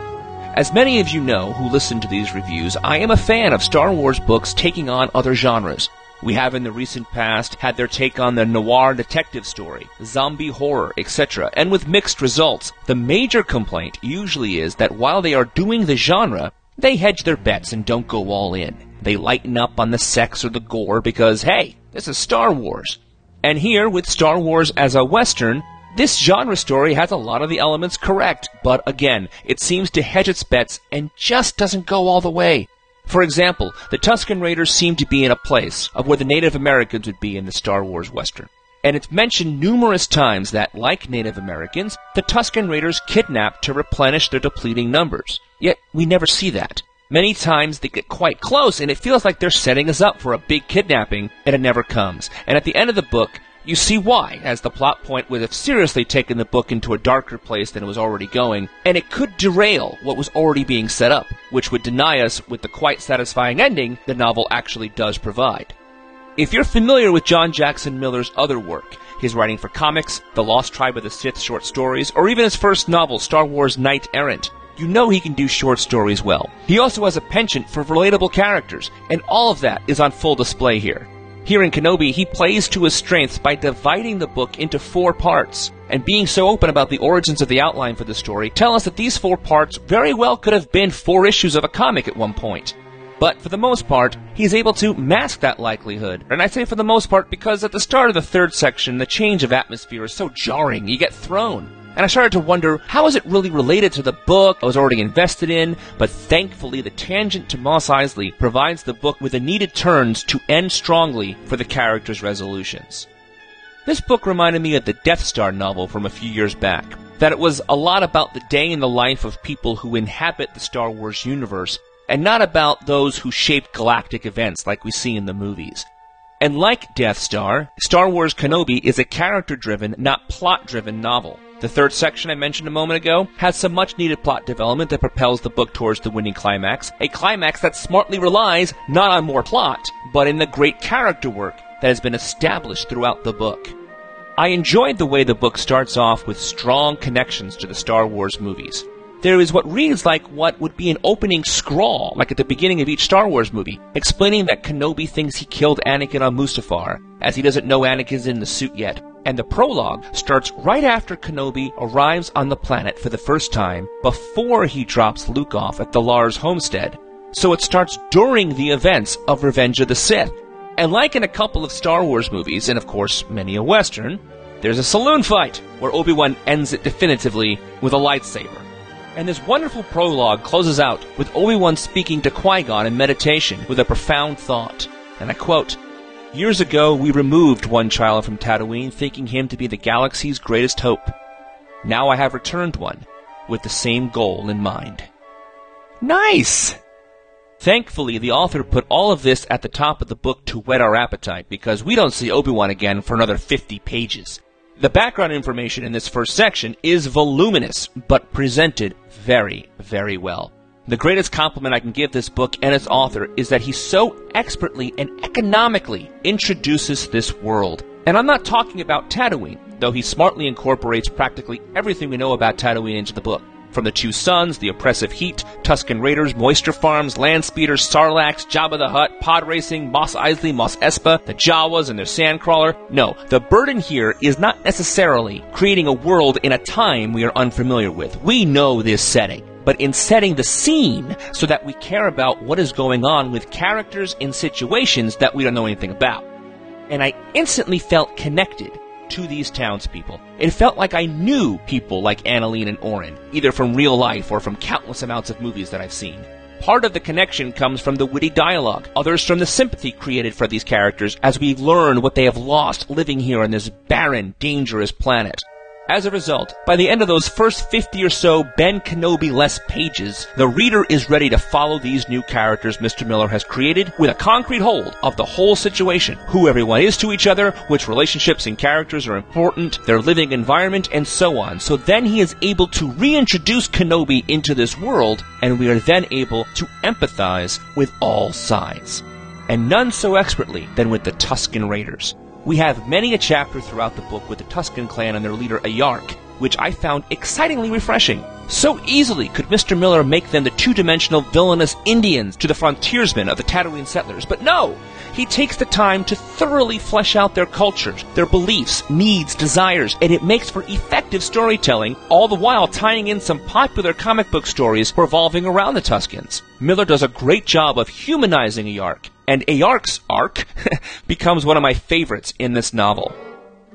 As many of you know who listen to these reviews, I am a fan of Star Wars books taking on other genres. We have in the recent past had their take on the noir detective story, zombie horror, etc., and with mixed results. The major complaint usually is that while they are doing the genre, they hedge their bets and don't go all in. They lighten up on the sex or the gore because, hey, this is Star Wars. And here, with Star Wars as a Western, this genre story has a lot of the elements correct, but again, it seems to hedge its bets and just doesn't go all the way. For example, the Tusken Raiders seem to be in a place of where the Native Americans would be in the Star Wars Western. And it's mentioned numerous times that, like Native Americans, the Tusken Raiders kidnap to replenish their depleting numbers. Yet, we never see that. Many times they get quite close and it feels like they're setting us up for a big kidnapping and it never comes. And at the end of the book, you see why, as the plot point would have seriously taken the book into a darker place than it was already going, and it could derail what was already being set up, which would deny us with the quite satisfying ending the novel actually does provide. If you're familiar with John Jackson Miller's other work, his writing for comics, The Lost Tribe of the Sith short stories, or even his first novel, Star Wars Knight Errant, you know he can do short stories well. He also has a penchant for relatable characters, and all of that is on full display here. Here in Kenobi, he plays to his strengths by dividing the book into four parts. And being so open about the origins of the outline for the story, tell us that these four parts very well could have been four issues of a comic at one point. But for the most part, he's able to mask that likelihood. And I say for the most part because at the start of the third section, the change of atmosphere is so jarring, you get thrown and I started to wonder how is it really related to the book I was already invested in, but thankfully the tangent to Mos Eisley provides the book with the needed turns to end strongly for the characters' resolutions. This book reminded me of the Death Star novel from a few years back, that it was a lot about the day in the life of people who inhabit the Star Wars universe, and not about those who shape galactic events like we see in the movies. And like Death Star, Star Wars Kenobi is a character driven, not plot driven novel. The third section I mentioned a moment ago has some much needed plot development that propels the book towards the winning climax, a climax that smartly relies not on more plot, but in the great character work that has been established throughout the book. I enjoyed the way the book starts off with strong connections to the Star Wars movies. There is what reads like what would be an opening scrawl, like at the beginning of each Star Wars movie, explaining that Kenobi thinks he killed Anakin on Mustafar, as he doesn't know Anakin's in the suit yet, and the prologue starts right after Kenobi arrives on the planet for the first time before he drops Luke off at the Lars homestead. So it starts during the events of Revenge of the Sith. And like in a couple of Star Wars movies, and of course many a Western, there's a saloon fight where Obi-Wan ends it definitively with a lightsaber. And this wonderful prologue closes out with Obi-Wan speaking to Qui-Gon in meditation with a profound thought. And I quote, Years ago, we removed one child from Tatooine, thinking him to be the galaxy's greatest hope. Now I have returned one, with the same goal in mind. Nice! Thankfully, the author put all of this at the top of the book to whet our appetite, because we don't see Obi-Wan again for another 50 pages. The background information in this first section is voluminous, but presented very, very well. The greatest compliment I can give this book and its author is that he so expertly and economically introduces this world. And I'm not talking about Tatooine, though he smartly incorporates practically everything we know about Tatooine into the book. from the two suns, the oppressive heat, Tusken Raiders, moisture farms, land speeders, Sarlacc, Jabba the Hutt, pod racing, Mos Eisley, Mos Espa, the Jawas and their sandcrawler. No, the burden here is not necessarily creating a world in a time we are unfamiliar with. We know this setting but in setting the scene so that we care about what is going on with characters in situations that we don't know anything about. And I instantly felt connected to these townspeople. It felt like I knew people like Annileen and Orrin, either from real life or from countless amounts of movies that I've seen. Part of the connection comes from the witty dialogue, others from the sympathy created for these characters as we learn what they have lost living here on this barren, dangerous planet. As a result, by the end of those first 50 or so Ben Kenobi less pages, the reader is ready to follow these new characters Mr. Miller has created with a concrete hold of the whole situation, who everyone is to each other, which relationships and characters are important, their living environment, and so on. So then he is able to reintroduce Kenobi into this world, and we are then able to empathize with all sides. And none so expertly than with the Tusken Raiders. We have many a chapter throughout the book with the Tusken clan and their leader A'Yark, which I found excitingly refreshing. So easily could Mr. Miller make them the two-dimensional villainous Indians to the frontiersmen of the Tatooine settlers, but no! He takes the time to thoroughly flesh out their cultures, their beliefs, needs, desires, and it makes for effective storytelling, all the while tying in some popular comic book stories revolving around the Tuskens. Miller does a great job of humanizing A'Yark, and A'Yark's arc becomes one of my favorites in this novel.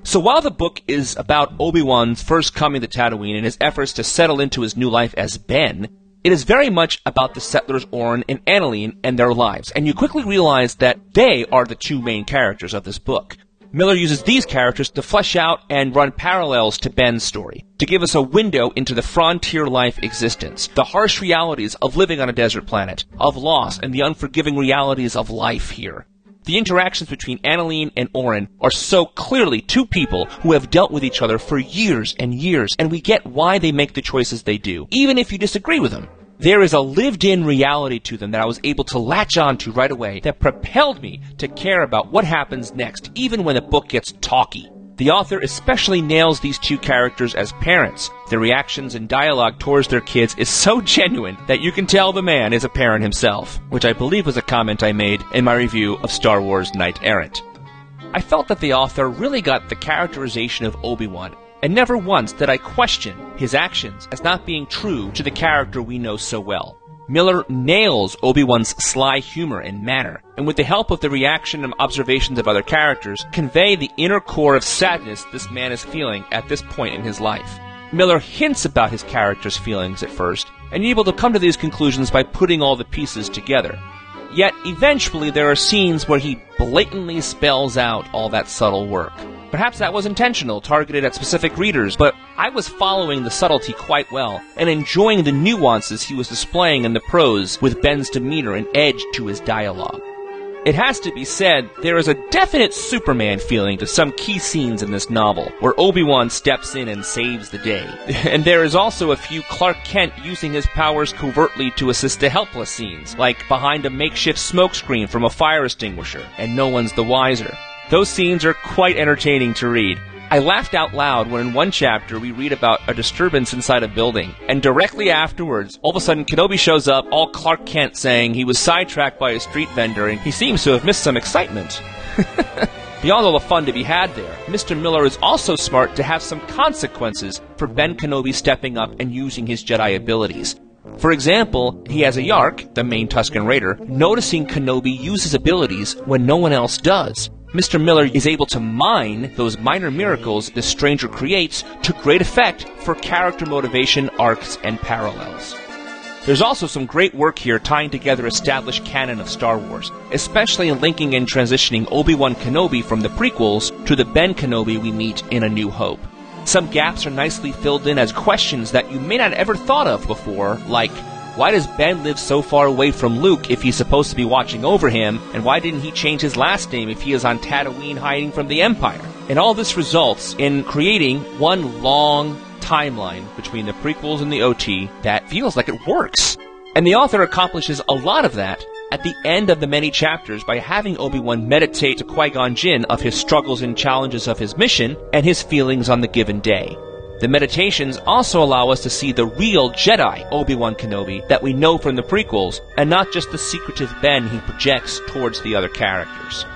So while the book is about Obi-Wan's first coming to Tatooine and his efforts to settle into his new life as Ben, it is very much about the settlers Orrin and Annileen and their lives, and you quickly realize that they are the two main characters of this book. Miller uses these characters to flesh out and run parallels to Ben's story, to give us a window into the frontier life existence, the harsh realities of living on a desert planet, of loss, and the unforgiving realities of life here. The interactions between Annileen and Orrin are so clearly two people who have dealt with each other for years and years, and we get why they make the choices they do, even if you disagree with them. There is a lived in reality to them that I was able to latch on to right away that propelled me to care about what happens next, even when the book gets talky. The author especially nails these two characters as parents. Their reactions and dialogue towards their kids is so genuine that you can tell the man is a parent himself, which I believe was a comment I made in my review of Star Wars Knight Errant. I felt that the author really got the characterization of Obi-Wan and never once did I question his actions as not being true to the character we know so well. Miller nails Obi-Wan's sly humor and manner, and with the help of the reaction and observations of other characters, convey the inner core of sadness this man is feeling at this point in his life. Miller hints about his character's feelings at first, and able to come to these conclusions by putting all the pieces together. Yet, eventually, there are scenes where he blatantly spells out all that subtle work. Perhaps that was intentional, targeted at specific readers, but I was following the subtlety quite well and enjoying the nuances he was displaying in the prose with Ben's demeanor and edge to his dialogue. It has to be said, there is a definite Superman feeling to some key scenes in this novel, where Obi-Wan steps in and saves the day. and there is also a few Clark Kent using his powers covertly to assist the helpless scenes, like behind a makeshift smokescreen from a fire extinguisher, and no one's the wiser. Those scenes are quite entertaining to read. I laughed out loud when in one chapter we read about a disturbance inside a building, and directly afterwards, all of a sudden Kenobi shows up, all Clark Kent saying he was sidetracked by a street vendor and he seems to have missed some excitement. Beyond all the fun to be had there, Mr. Miller is also smart to have some consequences for Ben Kenobi stepping up and using his Jedi abilities. For example, he has A'Yark, the main Tusken Raider, noticing Kenobi use his abilities when no one else does. Mr. Miller is able to mine those minor miracles the stranger creates to great effect for character motivation, arcs, and parallels. There's also some great work here tying together established canon of Star Wars, especially in linking and transitioning Obi-Wan Kenobi from the prequels to the Ben Kenobi we meet in A New Hope. Some gaps are nicely filled in as questions that you may not ever thought of before, like why does Ben live so far away from Luke if he's supposed to be watching over him? And why didn't he change his last name if he is on Tatooine hiding from the Empire? And all this results in creating one long timeline between the prequels and the OT that feels like it works. And the author accomplishes a lot of that at the end of the many chapters by having Obi-Wan meditate to Qui-Gon Jinn of his struggles and challenges of his mission and his feelings on the given day. The meditations also allow us to see the real Jedi Obi-Wan Kenobi that we know from the prequels, and not just the secretive Ben he projects towards the other characters.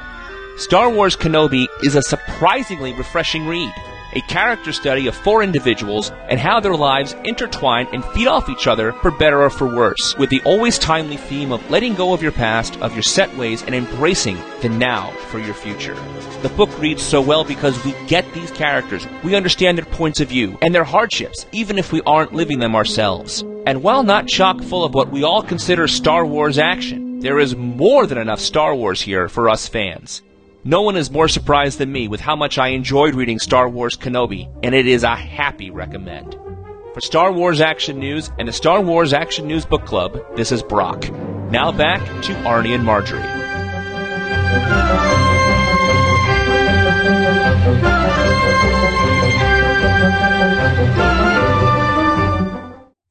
Star Wars Kenobi is a surprisingly refreshing read a character study of four individuals and how their lives intertwine and feed off each other for better or for worse, with the always timely theme of letting go of your past, of your set ways, and embracing the now for your future. The book reads so well because we get these characters, we understand their points of view and their hardships, even if we aren't living them ourselves. And while not chock full of what we all consider Star Wars action, there is more than enough Star Wars here for us fans. No one is more surprised than me with how much I enjoyed reading Star Wars Kenobi, and it is a happy recommend. For Star Wars Action News and the Star Wars Action News Book Club, this is Brock. Now back to Arnie and Marjorie.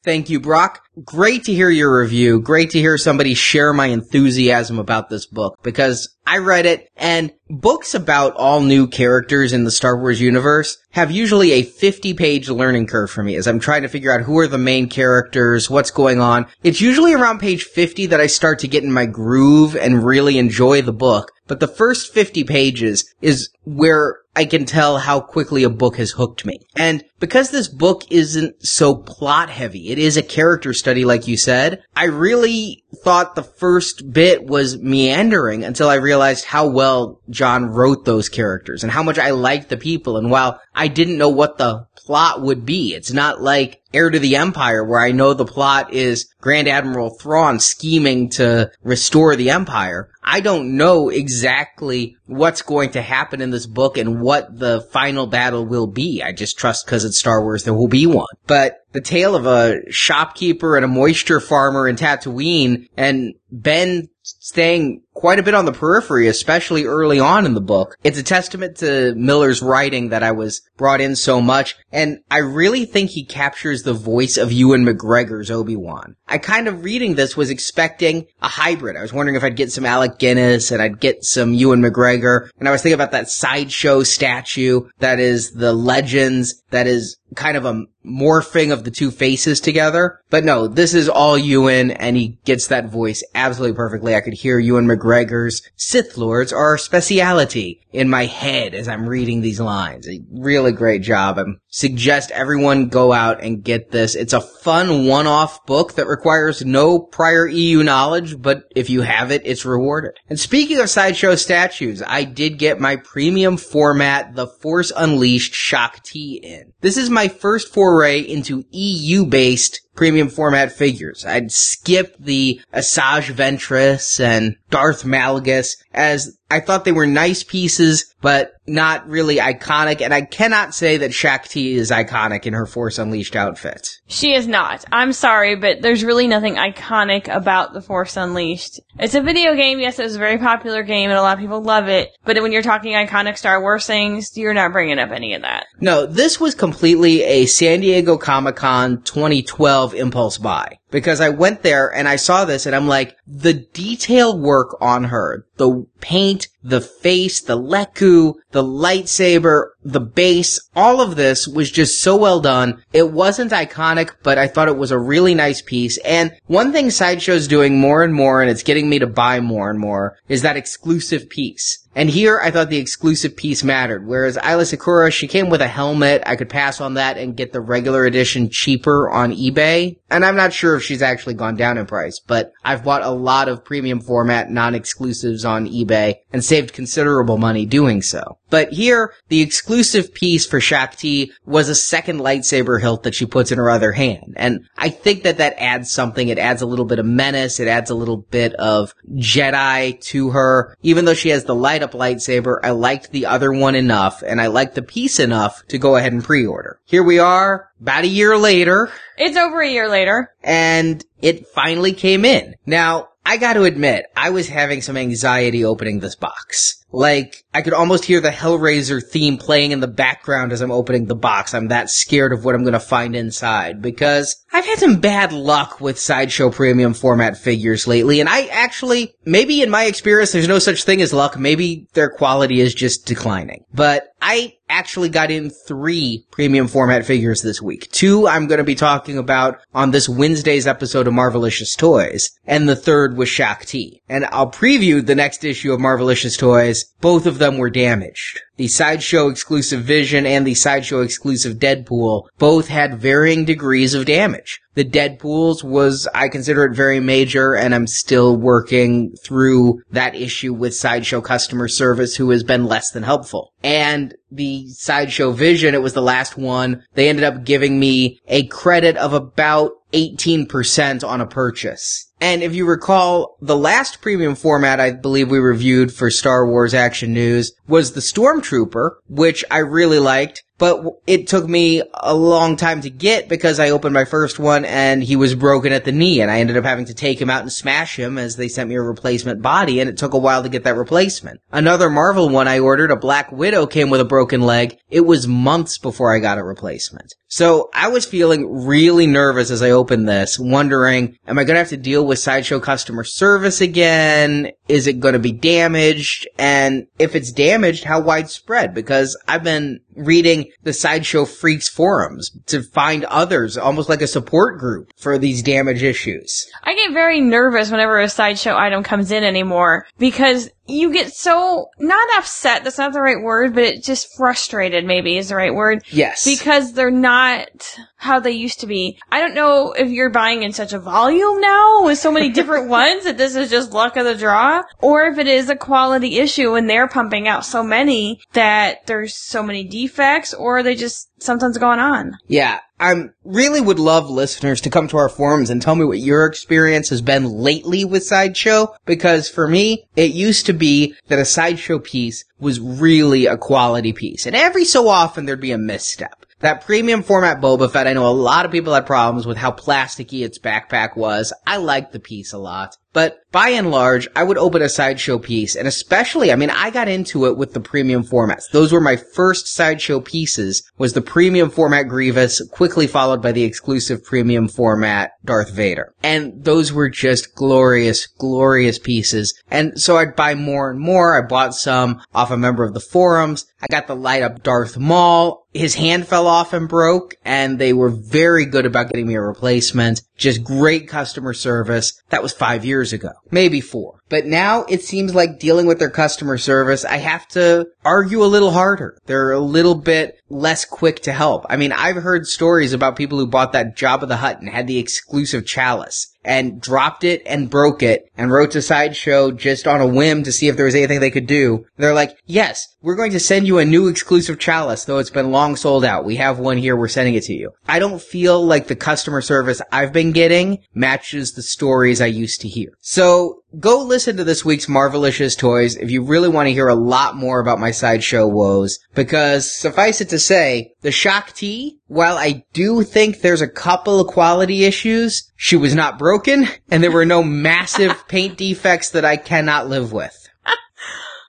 Thank you, Brock. Great to hear your review. Great to hear somebody share my enthusiasm about this book because I read it and books about all new characters in the Star Wars universe have usually a 50 page learning curve for me as I'm trying to figure out who are the main characters, what's going on. It's usually around page 50 that I start to get in my groove and really enjoy the book. But the first 50 pages is where I can tell how quickly a book has hooked me. And because this book isn't so plot heavy, it is a character study like you said, I really thought the first bit was meandering until I realized how well John wrote those characters and how much I liked the people. And while I didn't know what the plot would be, it's not like Heir to the Empire where I know the plot is Grand Admiral Thrawn scheming to restore the Empire. I don't know exactly what's going to happen in this book and what the final battle will be. I just trust because it's Star Wars there will be one. But the tale of a shopkeeper and a moisture farmer in Tatooine and Ben staying quite a bit on the periphery, especially early on in the book. It's a testament to Miller's writing that I was brought in so much, and I really think he captures the voice of Ewan McGregor's Obi-Wan. I kind of reading this was expecting a hybrid. I was wondering if I'd get some Alec Guinness and I'd get some Ewan McGregor, and I was thinking about that sideshow statue that is the Legends, that is kind of a morphing of the two faces together. But no, this is all Ewan, and he gets that voice absolutely perfectly. I could hear Ewan McGregor's Sith Lords are speciality in my head as I'm reading these lines. A really great job. I suggest everyone go out and get this. It's a fun one-off book that requires no prior EU knowledge, but if you have it, it's rewarded. And speaking of sideshow statues, I did get my premium format The Force Unleashed Shaak Ti in. This is my first foray into EU-based premium format figures. I'd skip the Asajj Ventress and Darth Malgus as I thought they were nice pieces, but not really iconic. And I cannot say that Shaak Ti is iconic in her Force Unleashed outfit. She is not. I'm sorry, but there's really nothing iconic about The Force Unleashed. It's a video game. Yes, it was a very popular game and a lot of people love it. But when you're talking iconic Star Wars things, you're not bringing up any of that. No, this was completely a San Diego Comic Con 2012 impulse buy because I went there and I saw this and I'm like, the detail work on her, the paint, the face, the leku, the lightsaber, the base, all of this was just so well done. It wasn't iconic, but I thought it was a really nice piece. And one thing Sideshow's doing more and more, and it's getting me to buy more and more, is that exclusive piece. And here I thought the exclusive piece mattered. Whereas Aayla Secura, she came with a helmet. I could pass on that and get the regular edition cheaper on eBay. And I'm not sure if she's actually gone down in price, but I've bought a lot of premium format non-exclusives on eBay and saved considerable money doing so. But here, the exclusive piece for Shaak Ti was a second lightsaber hilt that she puts in her other hand. And I think that that adds something. It adds a little bit of menace. It adds a little bit of Jedi to her. Even though she has the light up lightsaber, I liked the other one enough and I liked the piece enough to go ahead and pre-order. Here we are, about a year later. It's over a year later. And it finally came in. Now, I gotta admit, I was having some anxiety opening this box. Like I could almost hear the Hellraiser theme playing in the background as I'm opening the box. I'm that scared of what I'm gonna find inside because I've had some bad luck with Sideshow premium format figures lately and I actually, maybe in my experience there's no such thing as luck, maybe their quality is just declining. But I actually got in three premium format figures this week. Two I'm going to be talking about on this Wednesday's episode of Marvelicious Toys, and the third was Shaak Ti. And I'll preview the next issue of Marvelicious Toys. Both of them were damaged. The Sideshow exclusive Vision and the Sideshow exclusive Deadpool both had varying degrees of damage. The Deadpool's was, I consider it very major, and I'm still working through that issue with Sideshow customer service who has been less than helpful. And the Sideshow Vision, it was the last one, they ended up giving me a credit of about 18% on a purchase. And if you recall, the last premium format I believe we reviewed for Star Wars Action News was the Stormtrooper, which I really liked but it took me a long time to get because I opened my first one and he was broken at the knee and I ended up having to take him out and smash him as they sent me a replacement body and it took a while to get that replacement. Another Marvel one I ordered, a Black Widow came with a broken leg. It was months before I got a replacement. So I was feeling really nervous as I opened this, wondering, am I going to have to deal with Sideshow customer service again? Is it going to be damaged? And if it's damaged, how widespread? Because I've been reading the Sideshow Freaks forums to find others, almost like a support group for these damage issues. I get very nervous whenever a Sideshow item comes in anymore because you get so not upset that's not the right word but it just frustrated maybe is the right word. Yes. Because they're not how they used to be. I don't know if you're buying in such a volume now with so many different ones that this is just luck of the draw or if it is a quality issue and they're pumping out so many that there's so many defects or they just something's going on. Yeah I really would love listeners to come to our forums and tell me what your experience has been lately with Sideshow, because for me, it used to be that a Sideshow piece was really a quality piece. And every so often there'd be a misstep. That premium format Boba Fett, I know a lot of people had problems with how plasticky its backpack was. I liked the piece a lot. But by and large, I would open a sideshow piece, and especially, I mean, I got into it with the premium formats. Those were my first sideshow pieces, was the premium format Grievous, quickly followed by the exclusive premium format Darth Vader. And those were just glorious, glorious pieces. And so I'd buy more and more. I bought some off a member of the forums. I got the light up Darth Maul. His hand fell off and broke, and they were very good about getting me a replacement. Just great customer service. That was five years ago. Maybe four. But now it seems like dealing with their customer service, I have to argue a little harder. They're a little bit less quick to help. I mean, I've heard stories about people who bought that Jabba the Hutt and had the exclusive chalice and dropped it and broke it and wrote to Sideshow just on a whim to see if there was anything they could do. They're like, yes, we're going to send you a new exclusive chalice, though it's been long sold out. We have one here. We're sending it to you. I don't feel like the customer service I've been getting matches the stories I used to hear. So go listen to this week's Marvelicious Toys if you really want to hear a lot more about my sideshow woes, because suffice it to say, the Shaak Ti, while I do think there's a couple of quality issues, she was not broken, and there were no massive paint defects that I cannot live with.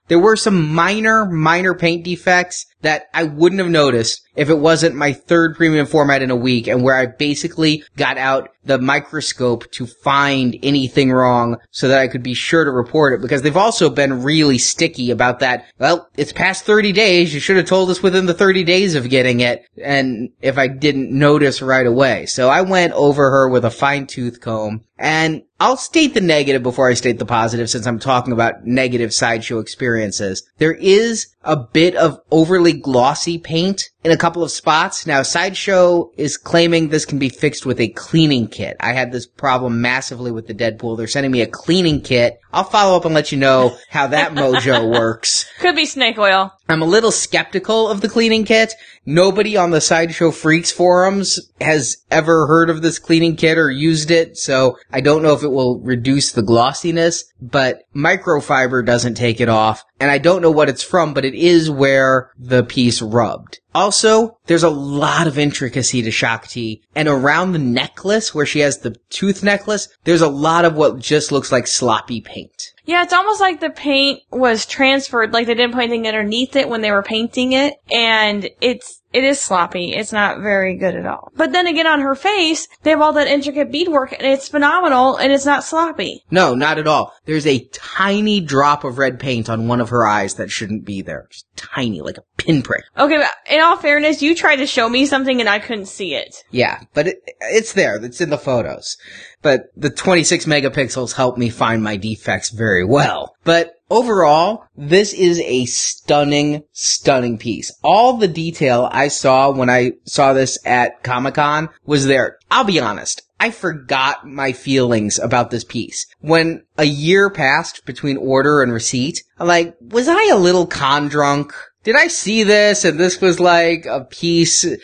There were some minor, minor paint defects that I wouldn't have noticed if it wasn't my third premium format in a week and where I basically got out the microscope to find anything wrong so that I could be sure to report it because they've also been really sticky about that. Well, it's past 30 days. You should have told us within the 30 days of getting it. And if I didn't notice right away. So I went over her with a fine tooth comb and I'll state the negative before I state the positive since I'm talking about negative sideshow experiences. There is a bit of overly glossy paint in a couple of spots. Now, Sideshow is claiming this can be fixed with a cleaning kit. I had this problem massively with the Deadpool. They're sending me a cleaning kit. I'll follow up and let you know how that mojo works. Could be snake oil. I'm a little skeptical of the cleaning kit. Nobody on the Sideshow Freaks forums has ever heard of this cleaning kit or used it, so I don't know if it will reduce the glossiness, but microfiber doesn't take it off, and I don't know what it's from, but it is where the piece rubbed. Also, there's a lot of intricacy to Shaak Ti, and around the necklace, where she has the tooth necklace, there's a lot of what just looks like sloppy paint. Yeah, it's almost like the paint was transferred, like they didn't put anything underneath it when they were painting it, and it's it is sloppy. It's not very good at all. But then again, on her face, they have all that intricate beadwork, and it's phenomenal, and it's not sloppy. No, not at all. There's a tiny drop of red paint on one of her eyes that shouldn't be there. Just tiny, like a pinprick. Okay, but in all fairness, you tried to show me something and I couldn't see it. Yeah, but it, it's there. It's in the photos. But the 26 megapixels help me find my defects very well. But overall, this is a stunning, stunning piece. All the detail I saw when I saw this at Comic Con was there. I'll be honest. I forgot my feelings about this piece. When a year passed between order and receipt, I'm like, was I a little con drunk? Did I see this and this was like a piece? Uh,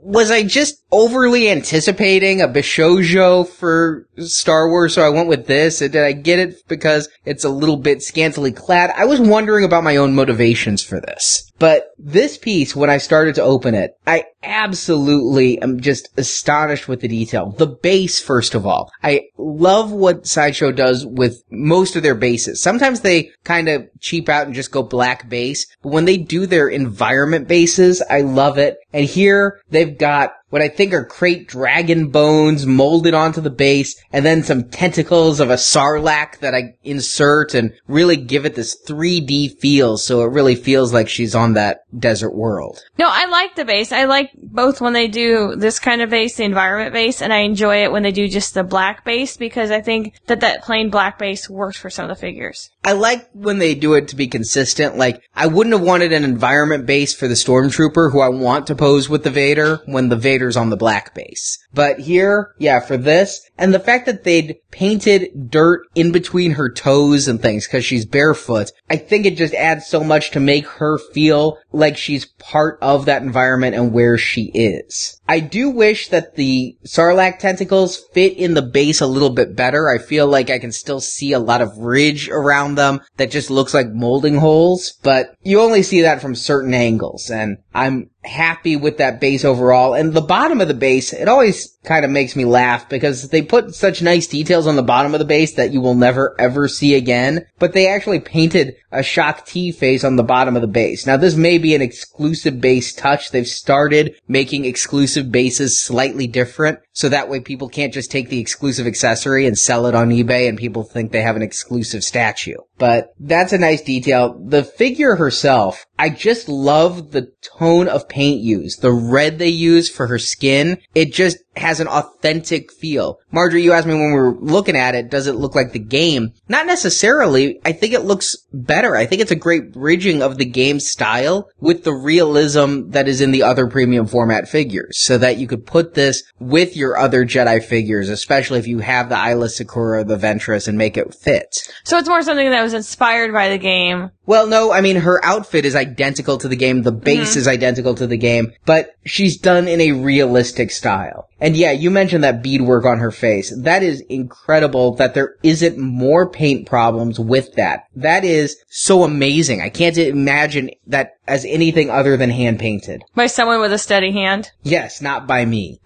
was I just overly anticipating a Bishojo for Star Wars, so I went with this? And did I get it because it's a little bit scantily clad? I was wondering about my own motivations for this. But this piece, when I started to open it, I absolutely am just astonished with the detail. The base, first of all. I love what Sideshow does with most of their bases. Sometimes they kind of cheap out and just go black base, but when they do their environment bases, I love it. And here they've got what I think are krayt dragon bones molded onto the base, and then some tentacles of a sarlacc that I insert and really give it this 3D feel, so it really feels like she's on that desert world. No, I like the base. I like both when they do this kind of base, the environment base, and I enjoy it when they do just the black base because I think that that plain black base works for some of the figures. I like when they do it to be consistent. Like, I wouldn't have wanted an environment base for the Stormtrooper who I want to pose with the Vader when the On the black base. But here, yeah, for this, and the fact that they'd painted dirt in between her toes and things because she's barefoot, I think it just adds so much to make her feel like she's part of that environment and where she is. I do wish that the Sarlacc tentacles fit in the base a little bit better. I feel like I can still see a lot of ridge around them that just looks like molding holes, but you only see that from certain angles, and I'm happy with that base overall. And the bottom of the base, it always it's kind of makes me laugh because they put such nice details on the bottom of the base that you will never ever see again. But they actually painted a Shaak Ti face on the bottom of the base. Now this may be an exclusive base touch. They've started making exclusive bases slightly different. So that way people can't just take the exclusive accessory and sell it on eBay and people think they have an exclusive statue. But that's a nice detail. The figure herself, I just love the tone of paint used. The red they use for her skin, it just has an authentic feel. Marjorie, you asked me when we were looking at it, does it look like the game? Not necessarily. I think it looks better. I think it's a great bridging of the game style with the realism that is in the other premium format figures so that you could put this with your other Jedi figures, especially if you have the Aayla Secura, the Ventress and make it fit. So it's more something that was inspired by the game. Well, no, I mean, her outfit is identical to the game. The base Mm-hmm. is identical to the game, but she's done in a realistic style. And yeah, you mentioned that beadwork on her face. That is incredible that there isn't more paint problems with that. That is so amazing. I can't imagine that as anything other than hand painted. By someone with a steady hand. Yes, not by me.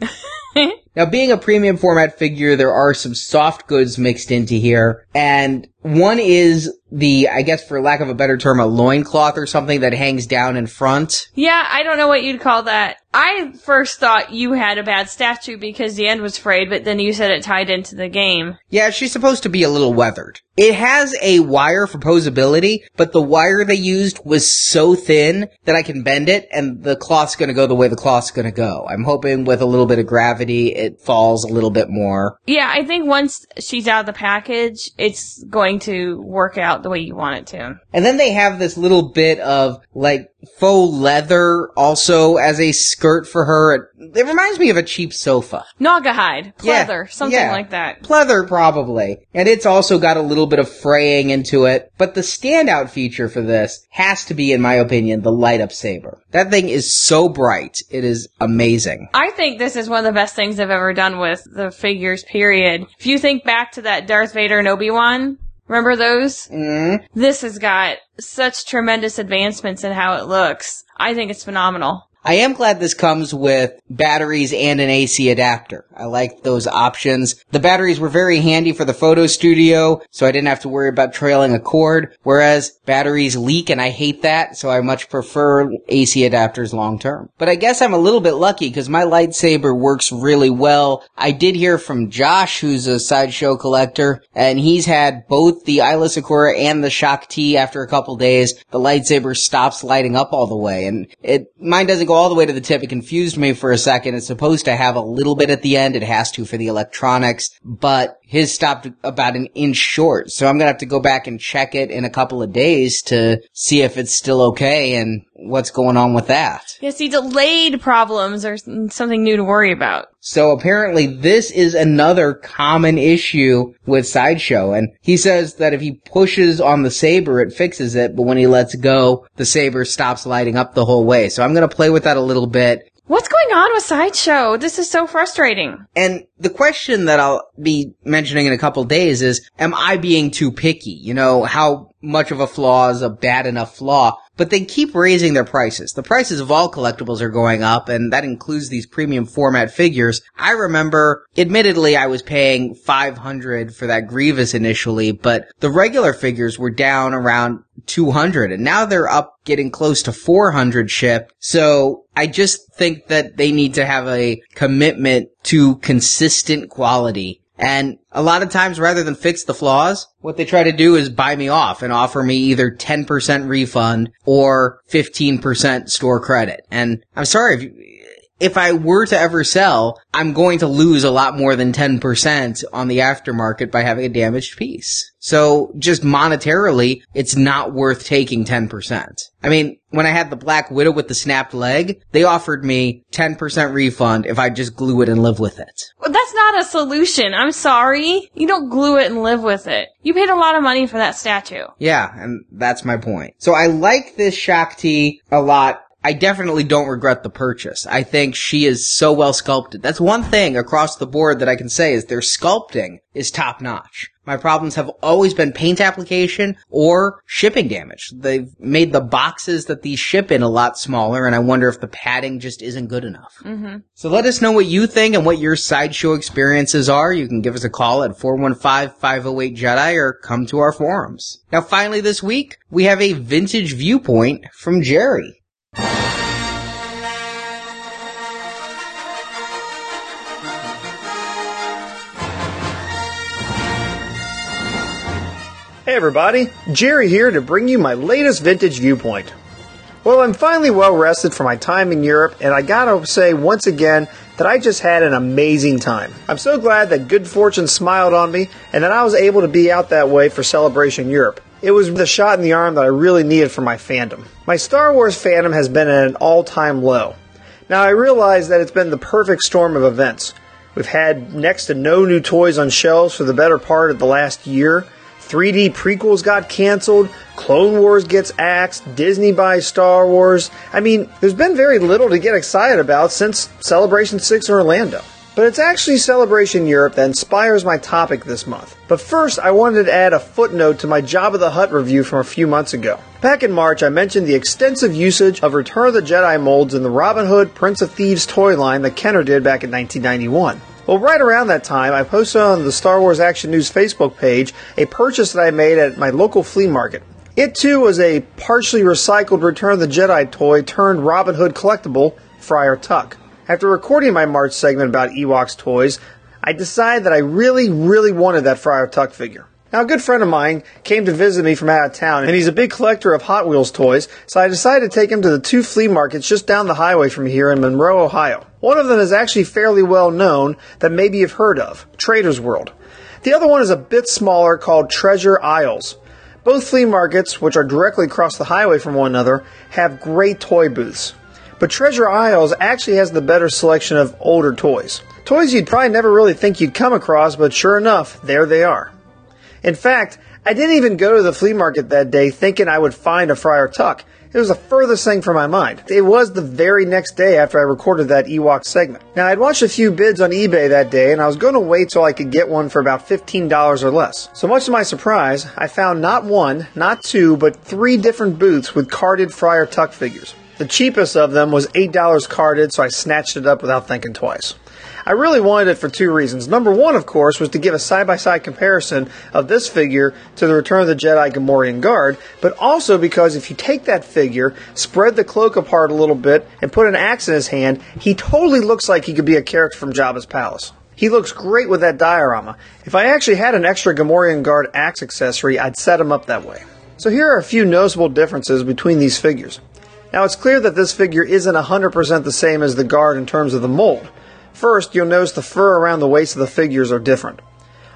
Now, being a premium format figure, there are some soft goods mixed into here, and one is the, I guess for lack of a better term, a loincloth or something that hangs down in front. Yeah, I don't know what you'd call that. I first thought you had a bad statue because the end was frayed, but then you said it tied into the game. Yeah, she's supposed to be a little weathered. It has a wire for posability, but the wire they used was so thin that I can bend it, and the cloth's gonna go the way the cloth's gonna go. I'm hoping with a little bit of gravity, it falls a little bit more. Yeah, I think once she's out of the package, it's going to work out the way you want it to. And then they have this little bit of like faux leather also as a skirt for her. It reminds me of a cheap sofa. Naugahyde, Yeah, pleather, something yeah. like that. Pleather probably. And it's also got a little bit of fraying into it. But the standout feature for this has to be, in my opinion, the light up saber. That thing is so bright. It is amazing. I think this is one of the best things I've ever done with the figures, period. If you think back to that Darth Vader and Obi-Wan, Remember those? Mm. This has got such tremendous advancements in how it looks. I think it's phenomenal. I am glad this comes with batteries and an AC adapter. I like those options. The batteries were very handy for the photo studio, so I didn't have to worry about trailing a cord, whereas batteries leak and I hate that, so I much prefer AC adapters long term. But I guess I'm a little bit lucky because my lightsaber works really well. I did hear from Josh, who's a sideshow collector, and he's had both the Aayla Secura and the Shaak Ti after a couple days. The lightsaber stops lighting up all the way, and it, mine doesn't go all the way to the tip. It confused me for a second. It's supposed to have a little bit at the end. It has to for the electronics, but his stopped about an inch short. So I'm gonna have to go back and check it in a couple of days to see if it's still okay and what's going on with that. Yeah, see, delayed problems are something new to worry about. So apparently this is another common issue with Sideshow. And he says that if he pushes on the saber, it fixes it. But when he lets go, the saber stops lighting up the whole way. So I'm going to play with that a little bit. What's going on with Sideshow? This is so frustrating. And the question that I'll be mentioning in a couple days is, am I being too picky? You know, how much of a flaw is a bad enough flaw? But they keep raising their prices. The prices of all collectibles are going up, and that includes these premium format figures. I remember, admittedly, I was paying 500 for that Grievous initially, but the regular figures were down around 200, and now they're up getting close to 400 shipped. So I just think that they need to have a commitment to consistent quality. And a lot of times, rather than fix the flaws, what they try to do is buy me off and offer me either 10% refund or 15% store credit. And I'm sorry if you, if I were to ever sell, I'm going to lose a lot more than 10% on the aftermarket by having a damaged piece. So just monetarily, it's not worth taking 10%. I mean, when I had the Black Widow with the snapped leg, they offered me 10% refund if I just glue it and live with it. Well, that's not a solution. I'm sorry. You don't glue it and live with it. You paid a lot of money for that statue. Yeah, and that's my point. So I like this Shaak Ti a lot I definitely don't regret the purchase. I think she is so well sculpted. That's one thing across the board that I can say is their sculpting is top notch. My problems have always been paint application or shipping damage. They've made the boxes that these ship in a lot smaller, and I wonder if the padding just isn't good enough. Mm-hmm. So let us know what you think and what your sideshow experiences are. You can give us a call at 415-508-JEDI or come to our forums. Now finally this week, we have a vintage viewpoint from Jerry. Hey everybody, Jerry here to bring you my latest vintage viewpoint. Well, I'm finally well rested from my time in Europe, and I gotta say once again that I just had an amazing time. I'm so glad that good fortune smiled on me and that I was able to be out that way for Celebration Europe. It was the shot in the arm that I really needed for my fandom. My Star Wars fandom has been at an all time low. Now, I realize that it's been the perfect storm of events. We've had next to no new toys on shelves for the better part of the last year. 3D prequels got canceled, Clone Wars gets axed, Disney buys Star Wars. I mean, there's been very little to get excited about since Celebration 6 in Orlando. But it's actually Celebration Europe that inspires my topic this month. But first, I wanted to add a footnote to my Jabba the Hutt review from a few months ago. Back in March, I mentioned the extensive usage of Return of the Jedi molds in the Robin Hood Prince of Thieves toy line that Kenner did back in 1991. Well, right around that time, I posted on the Star Wars Action News Facebook page a purchase that I made at my local flea market. It too was a partially recycled Return of the Jedi toy turned Robin Hood collectible, Friar Tuck. After recording my March segment about Ewoks toys, I decided that I really, really wanted that Friar Tuck figure. Now, a good friend of mine came to visit me from out of town, and he's a big collector of Hot Wheels toys, so I decided to take him to the two flea markets just down the highway from here in Monroe, Ohio. One of them is actually fairly well known that maybe you've heard of Trader's World. The other one is a bit smaller called Treasure Aisles. Both flea markets, which are directly across the highway from one another, have great toy booths. But Treasure Aisles actually has the better selection of older toys. Toys you'd probably never really think you'd come across, but sure enough, there they are. In fact, I didn't even go to the flea market that day thinking I would find a Friar Tuck. It was the furthest thing from my mind. It was the very next day after I recorded that Ewok segment. Now, I'd watched a few bids on eBay that day, and I was going to wait till I could get one for about $15 or less. So much to my surprise, I found not one, not two, but three different booths with carded Friar Tuck figures. The cheapest of them was $8 carded, so I snatched it up without thinking twice. I really wanted it for two reasons. Number one, of course, was to give a side by side comparison of this figure to the Return of the Jedi Gamorrean Guard, but also because if you take that figure, spread the cloak apart a little bit, and put an axe in his hand, he totally looks like he could be a character from Jabba's palace. He looks great with that diorama. If I actually had an extra Gamorrean Guard axe accessory, I'd set him up that way. So here are a few noticeable differences between these figures. Now it's clear that this figure isn't 100% the same as the guard in terms of the mold. First, you'll notice the fur around the waist of the figures are different.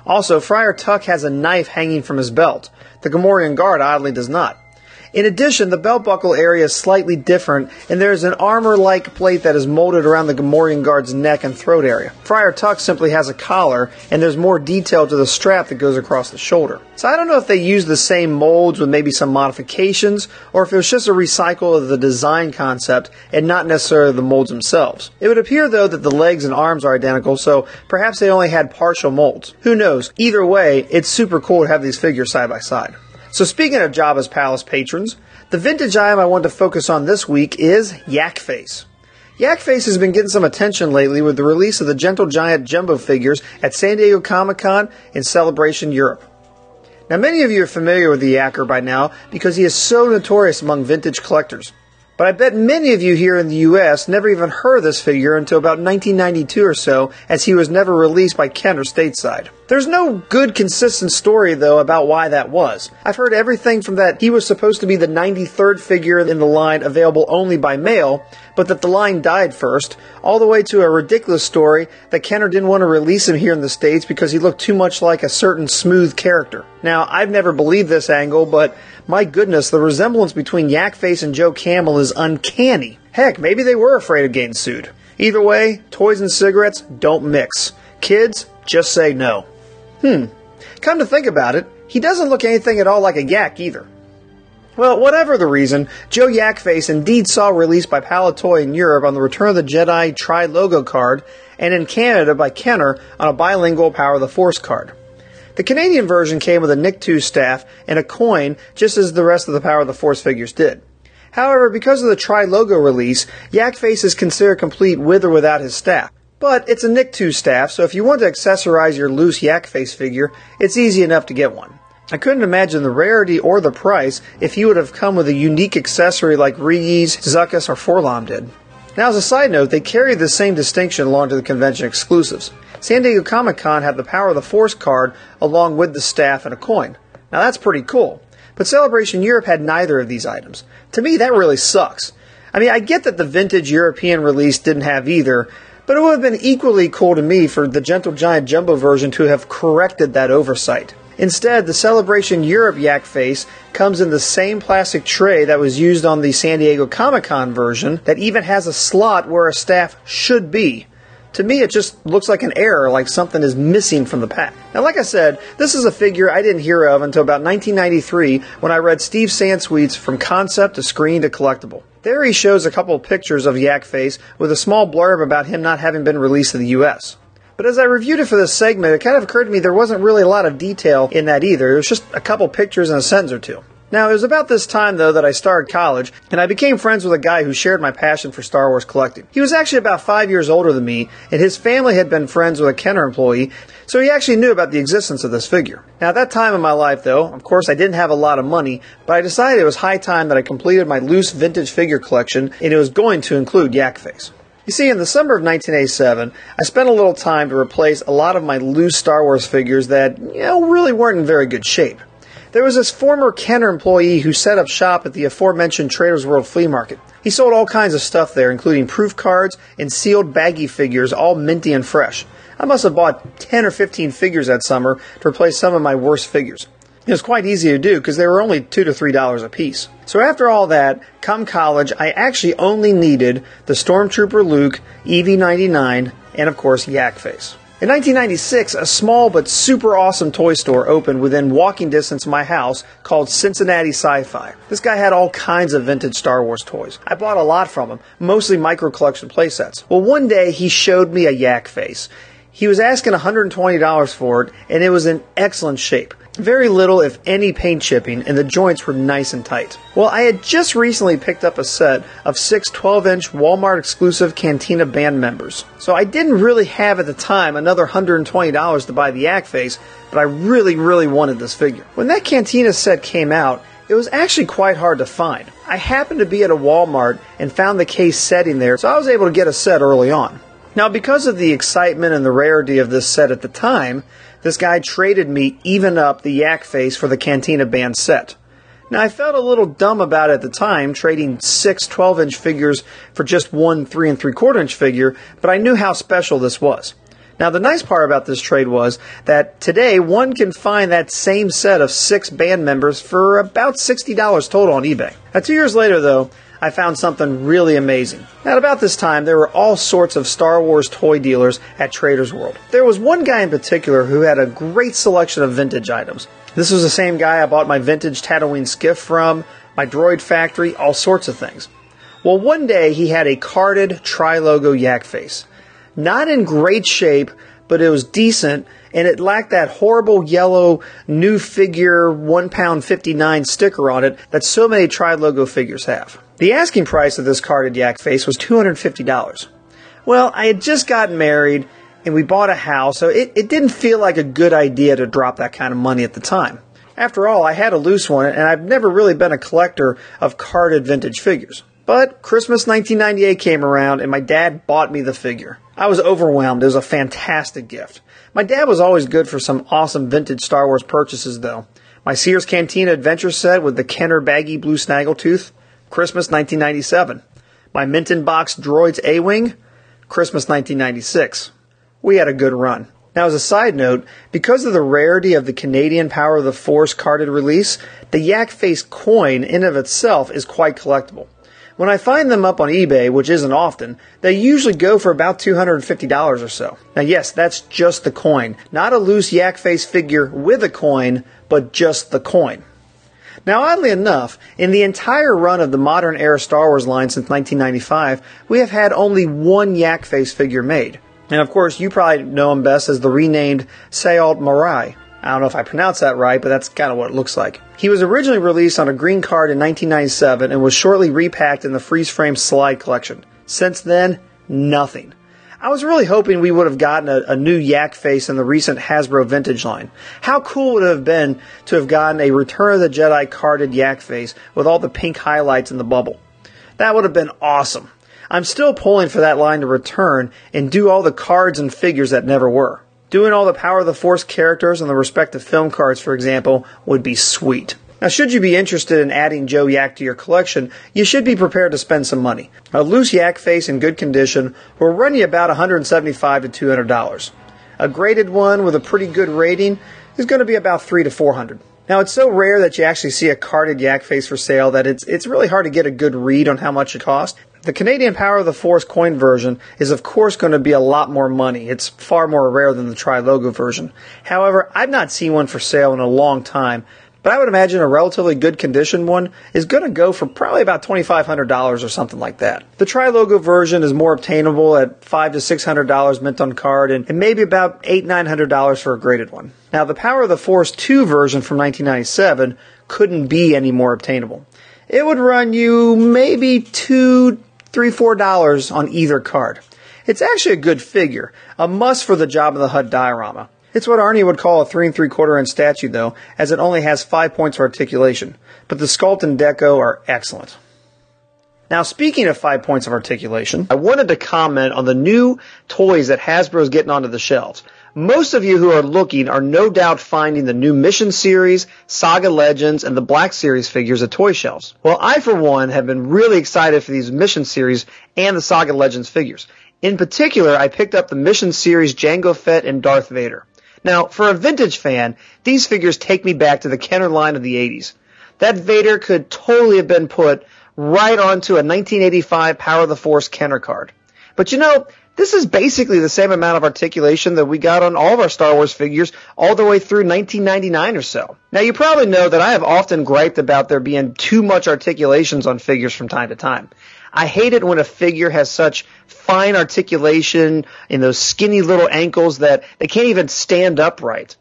Also, Friar Tuck has a knife hanging from his belt. The Gamorrean guard oddly does not. In addition, the belt buckle area is slightly different, and there is an armor like plate that is molded around the Gamorrean guard's neck and throat area. Friar Tuck simply has a collar, and there's more detail to the strap that goes across the shoulder. So I don't know if they used the same molds with maybe some modifications, or if it was just a recycle of the design concept and not necessarily the molds themselves. It would appear though that the legs and arms are identical, so perhaps they only had partial molds. Who knows? Either way, it's super cool to have these figures side by side. So speaking of Jabba's Palace patrons, the vintage item I want to focus on this week is Yak Face. Yak Face has been getting some attention lately with the release of the Gentle Giant Jumbo figures at San Diego Comic Con in Celebration Europe. Now, many of you are familiar with the Yacker by now because he is so notorious among vintage collectors. But I bet many of you here in the US never even heard of this figure until about 1992 or so, as he was never released by Kenner stateside. There's no good consistent story though about why that was. I've heard everything from that he was supposed to be the 93rd figure in the line available only by mail, but that the line died first, all the way to a ridiculous story that Kenner didn't want to release him here in the States because he looked too much like a certain smooth character. Now, I've never believed this angle, but my goodness, the resemblance between Yak Face and Joe Camel is uncanny. Heck, maybe they were afraid of getting sued. Either way, toys and cigarettes don't mix. Kids, just say no. Hmm. Come to think about it, he doesn't look anything at all like a yak either. Well, whatever the reason, Joe Yakface indeed saw release by Palitoy in Europe on the Return of the Jedi Tri Logo card, and in Canada by Kenner on a bilingual Power of the Force card. The Canadian version came with a Nikto staff and a coin, just as the rest of the Power of the Force figures did. However, because of the Tri Logo release, Yakface is considered complete with or without his staff. But it's a Nikto staff, so if you want to accessorize your loose yak face figure, it's easy enough to get one. I couldn't imagine the rarity or the price if he would have come with a unique accessory like Reeves, Zuckuss, or Forlom did. Now, as a side note, they carry the same distinction along to the convention exclusives. San Diego Comic Con had the Power of the Force card along with the staff and a coin. Now, that's pretty cool. But Celebration Europe had neither of these items. To me, that really sucks. I mean, I get that the vintage European release didn't have either, but it would have been equally cool to me for the Gentle Giant Jumbo version to have corrected that oversight. Instead, the Celebration Europe Yak Face comes in the same plastic tray that was used on the San Diego Comic Con version that even has a slot where a staff should be. To me, it just looks like an error, like something is missing from the pack. Now, like I said, this is a figure I didn't hear of until about 1993 when I read Steve Sansweet's From Concept to Screen to Collectible. There he shows a couple of pictures of Yak Face with a small blurb about him not having been released in the US. But as I reviewed it for this segment, it kind of occurred to me there wasn't really a lot of detail in that either. It was just a couple pictures and a sentence or two. Now, it was about this time, though, that I started college, and I became friends with a guy who shared my passion for Star Wars collecting. He was actually about five years older than me, and his family had been friends with a Kenner employee, so he actually knew about the existence of this figure. Now, at that time in my life, though, of course, I didn't have a lot of money, but I decided it was high time that I completed my loose vintage figure collection, and it was going to include Yak Face. You see, in the summer of 1987, I spent a little time to replace a lot of my loose Star Wars figures that, you know, really weren't in very good shape. There was this former Kenner employee who set up shop at the aforementioned Traders World flea market. He sold all kinds of stuff there, including proof cards and sealed baggy figures, all minty and fresh. I must have bought 10 or 15 figures that summer to replace some of my worst figures. It was quite easy to do because they were only two to three dollars a piece. So after all that, come college, I actually only needed the Stormtrooper Luke, EV99, and of course Yak Face. In 1996, a small but super awesome toy store opened within walking distance of my house called Cincinnati Sci-Fi. This guy had all kinds of vintage Star Wars toys. I bought a lot from him, mostly micro collection playsets. Well, one day he showed me a yak face. He was asking $120 for it, and it was in excellent shape. Very little, if any, paint chipping, and the joints were nice and tight. Well, I had just recently picked up a set of six 12 inch Walmart exclusive Cantina band members. So I didn't really have at the time another $120 to buy the Yak face, but I really, really wanted this figure. When that Cantina set came out, it was actually quite hard to find. I happened to be at a Walmart and found the case setting there, so I was able to get a set early on. Now, because of the excitement and the rarity of this set at the time, this guy traded me even up the yak face for the Cantina band set. Now, I felt a little dumb about it at the time, trading six 12 inch figures for just one 3 and 3 quarter inch figure, but I knew how special this was. Now, the nice part about this trade was that today one can find that same set of six band members for about $60 total on eBay. Now, two years later, though, I found something really amazing. At about this time, there were all sorts of Star Wars toy dealers at Trader's World. There was one guy in particular who had a great selection of vintage items. This was the same guy I bought my vintage Tatooine skiff from, my droid factory, all sorts of things. Well, one day he had a carded tri-logo yak face. Not in great shape, but it was decent and it lacked that horrible yellow new figure 1 pound 59 sticker on it that so many tri-logo figures have. The asking price of this carded yak face was $250. Well, I had just gotten married and we bought a house, so it, it didn't feel like a good idea to drop that kind of money at the time. After all, I had a loose one and I've never really been a collector of carded vintage figures. But Christmas 1998 came around and my dad bought me the figure. I was overwhelmed. It was a fantastic gift. My dad was always good for some awesome vintage Star Wars purchases though. My Sears Cantina Adventure set with the Kenner baggy blue snaggletooth, Christmas 1997. My Minton Box Droids A-Wing, Christmas 1996. We had a good run. Now, as a side note, because of the rarity of the Canadian Power of the Force carded release, the Yak Face coin in of itself is quite collectible. When I find them up on eBay, which isn't often, they usually go for about $250 or so. Now yes, that's just the coin. Not a loose yak face figure with a coin, but just the coin. Now, oddly enough, in the entire run of the modern era Star Wars line since 1995, we have had only one yak face figure made. And of course, you probably know him best as the renamed Saelt-Marae. I don't know if I pronounced that right, but that's kind of what it looks like. He was originally released on a green card in 1997 and was shortly repacked in the freeze frame slide collection. Since then, nothing. I was really hoping we would have gotten a, a, new yak face in the recent Hasbro vintage line. How cool would it have been to have gotten a Return of the Jedi carded yak face with all the pink highlights in the bubble? That would have been awesome. I'm still pulling for that line to return and do all the cards and figures that never were. Doing all the Power of the Force characters and the respective film cards, for example, would be sweet. Now, should you be interested in adding Joe Yak to your collection, you should be prepared to spend some money. A loose yak face in good condition will run you about $175 to $200. A graded one with a pretty good rating is going to be about 3 to 400. Now, it's so rare that you actually see a carded yak face for sale that it's, it's really hard to get a good read on how much it costs. The Canadian Power of the Force coin version is of course going to be a lot more money. It's far more rare than the tri-logo version. However, I've not seen one for sale in a long time, but I would imagine a relatively good condition one is going to go for probably about $2,500 or something like that. The tri-logo version is more obtainable at five to $600 mint on card and, maybe about eight, $900 for a graded one. Now the Power of the Force 2 version from 1997 couldn't be any more obtainable. It would run you maybe two, three, four dollars on either card. It's actually a good figure, a must for the Jabba the Hutt diorama. It's what Arnie would call a three and three quarter inch statue though, as it only has five points of articulation, but the sculpt and deco are excellent. Now, speaking of five points of articulation, I wanted to comment on the new toys that Hasbro's getting onto the shelves. Most of you who are looking are no doubt finding the new Mission Series, Saga Legends, and the Black Series figures at toy shelves. Well, I, for one, have been really excited for these Mission Series and the Saga Legends figures. In particular, I picked up the Mission Series Jango Fett and Darth Vader. Now, for a vintage fan, these figures take me back to the Kenner line of the 80s. That Vader could totally have been put right onto a 1985 Power of the Force Kenner card. But you know, this is basically the same amount of articulation that we got on all of our Star Wars figures all the way through 1999 or so. Now you probably know that I have often griped about there being too much articulations on figures from time to time. I hate it when a figure has such fine articulation in those skinny little ankles that they can't even stand upright.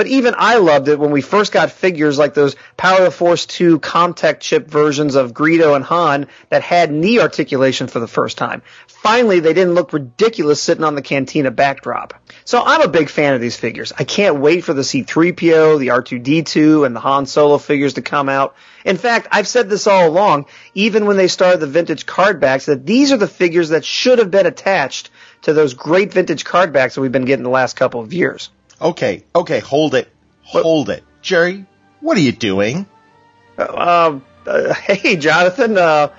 But even I loved it when we first got figures like those Power of Force 2 CommTech chip versions of Greedo and Han that had knee articulation for the first time. Finally, they didn't look ridiculous sitting on the cantina backdrop. So I'm a big fan of these figures. I can't wait for the C-3PO, the R2-D2, and the Han Solo figures to come out. In fact, I've said this all along, even when they started the vintage card backs, that these are the figures that should have been attached to those great vintage card backs that we've been getting the last couple of years. Okay, okay, hold it. Hold it. Jerry, what are you doing? Uh, uh, hey, Jonathan, uh,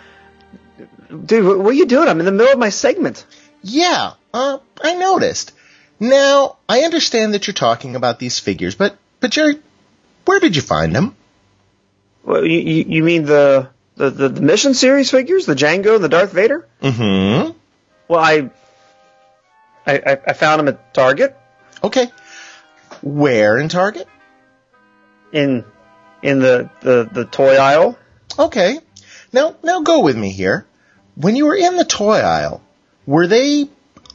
dude, what are you doing? I'm in the middle of my segment. Yeah, uh, I noticed. Now, I understand that you're talking about these figures, but, but Jerry, where did you find them? Well, you, you you mean the, the, the, the mission series figures, the Jango and the Darth Vader? Mm-hmm. Well, I, I, I found them at Target Okay. Where in Target? in, in the, the, the toy aisle. Okay. Now, now go with me here. When you were in the toy aisle, were they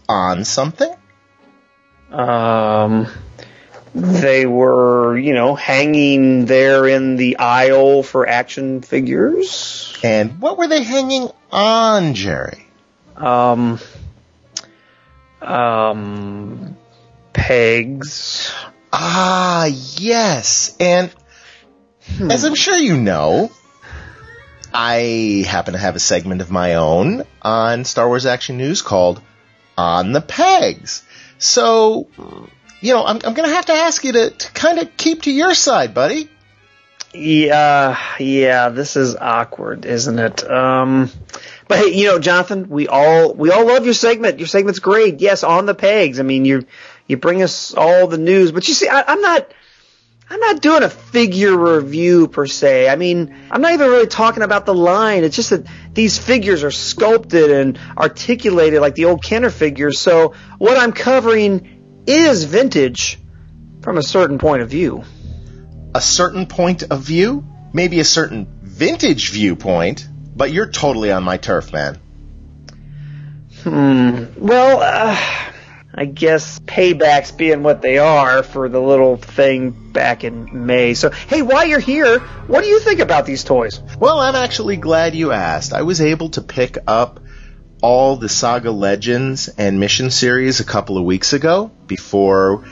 on something? Um, they were, you know, hanging there in the aisle for action figures. And what were they hanging on, Jerry? Um, um, pegs. Ah, yes. And as I'm sure you know, I happen to have a segment of my own on Star Wars Action News called On the Pegs. So, you know, I'm, I'm going to have to ask you to, to kind of keep to your side, buddy. Yeah, yeah, this is awkward, isn't it? Um, but hey, you know, Jonathan, we all we all love your segment. Your segment's great. Yes, on the pegs. I mean, you you bring us all the news, but you see, I, I'm not. I'm not doing a figure review per se. I mean, I'm not even really talking about the line. It's just that these figures are sculpted and articulated like the old Kenner figures. So what I'm covering is vintage from a certain point of view. A certain point of view, maybe a certain vintage viewpoint, but you're totally on my turf, man. Hmm. Well, uh, I guess paybacks being what they are for the little thing back in May. So, hey, while you're here, what do you think about these toys? Well, I'm actually glad you asked. I was able to pick up all the Saga Legends and Mission series a couple of weeks ago before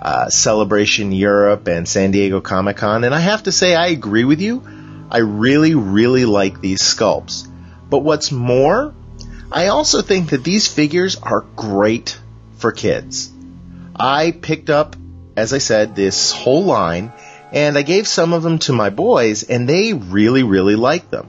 uh, Celebration Europe and San Diego Comic Con, and I have to say I agree with you. I really, really like these sculpts. But what's more, I also think that these figures are great for kids. I picked up, as I said, this whole line, and I gave some of them to my boys, and they really, really liked them.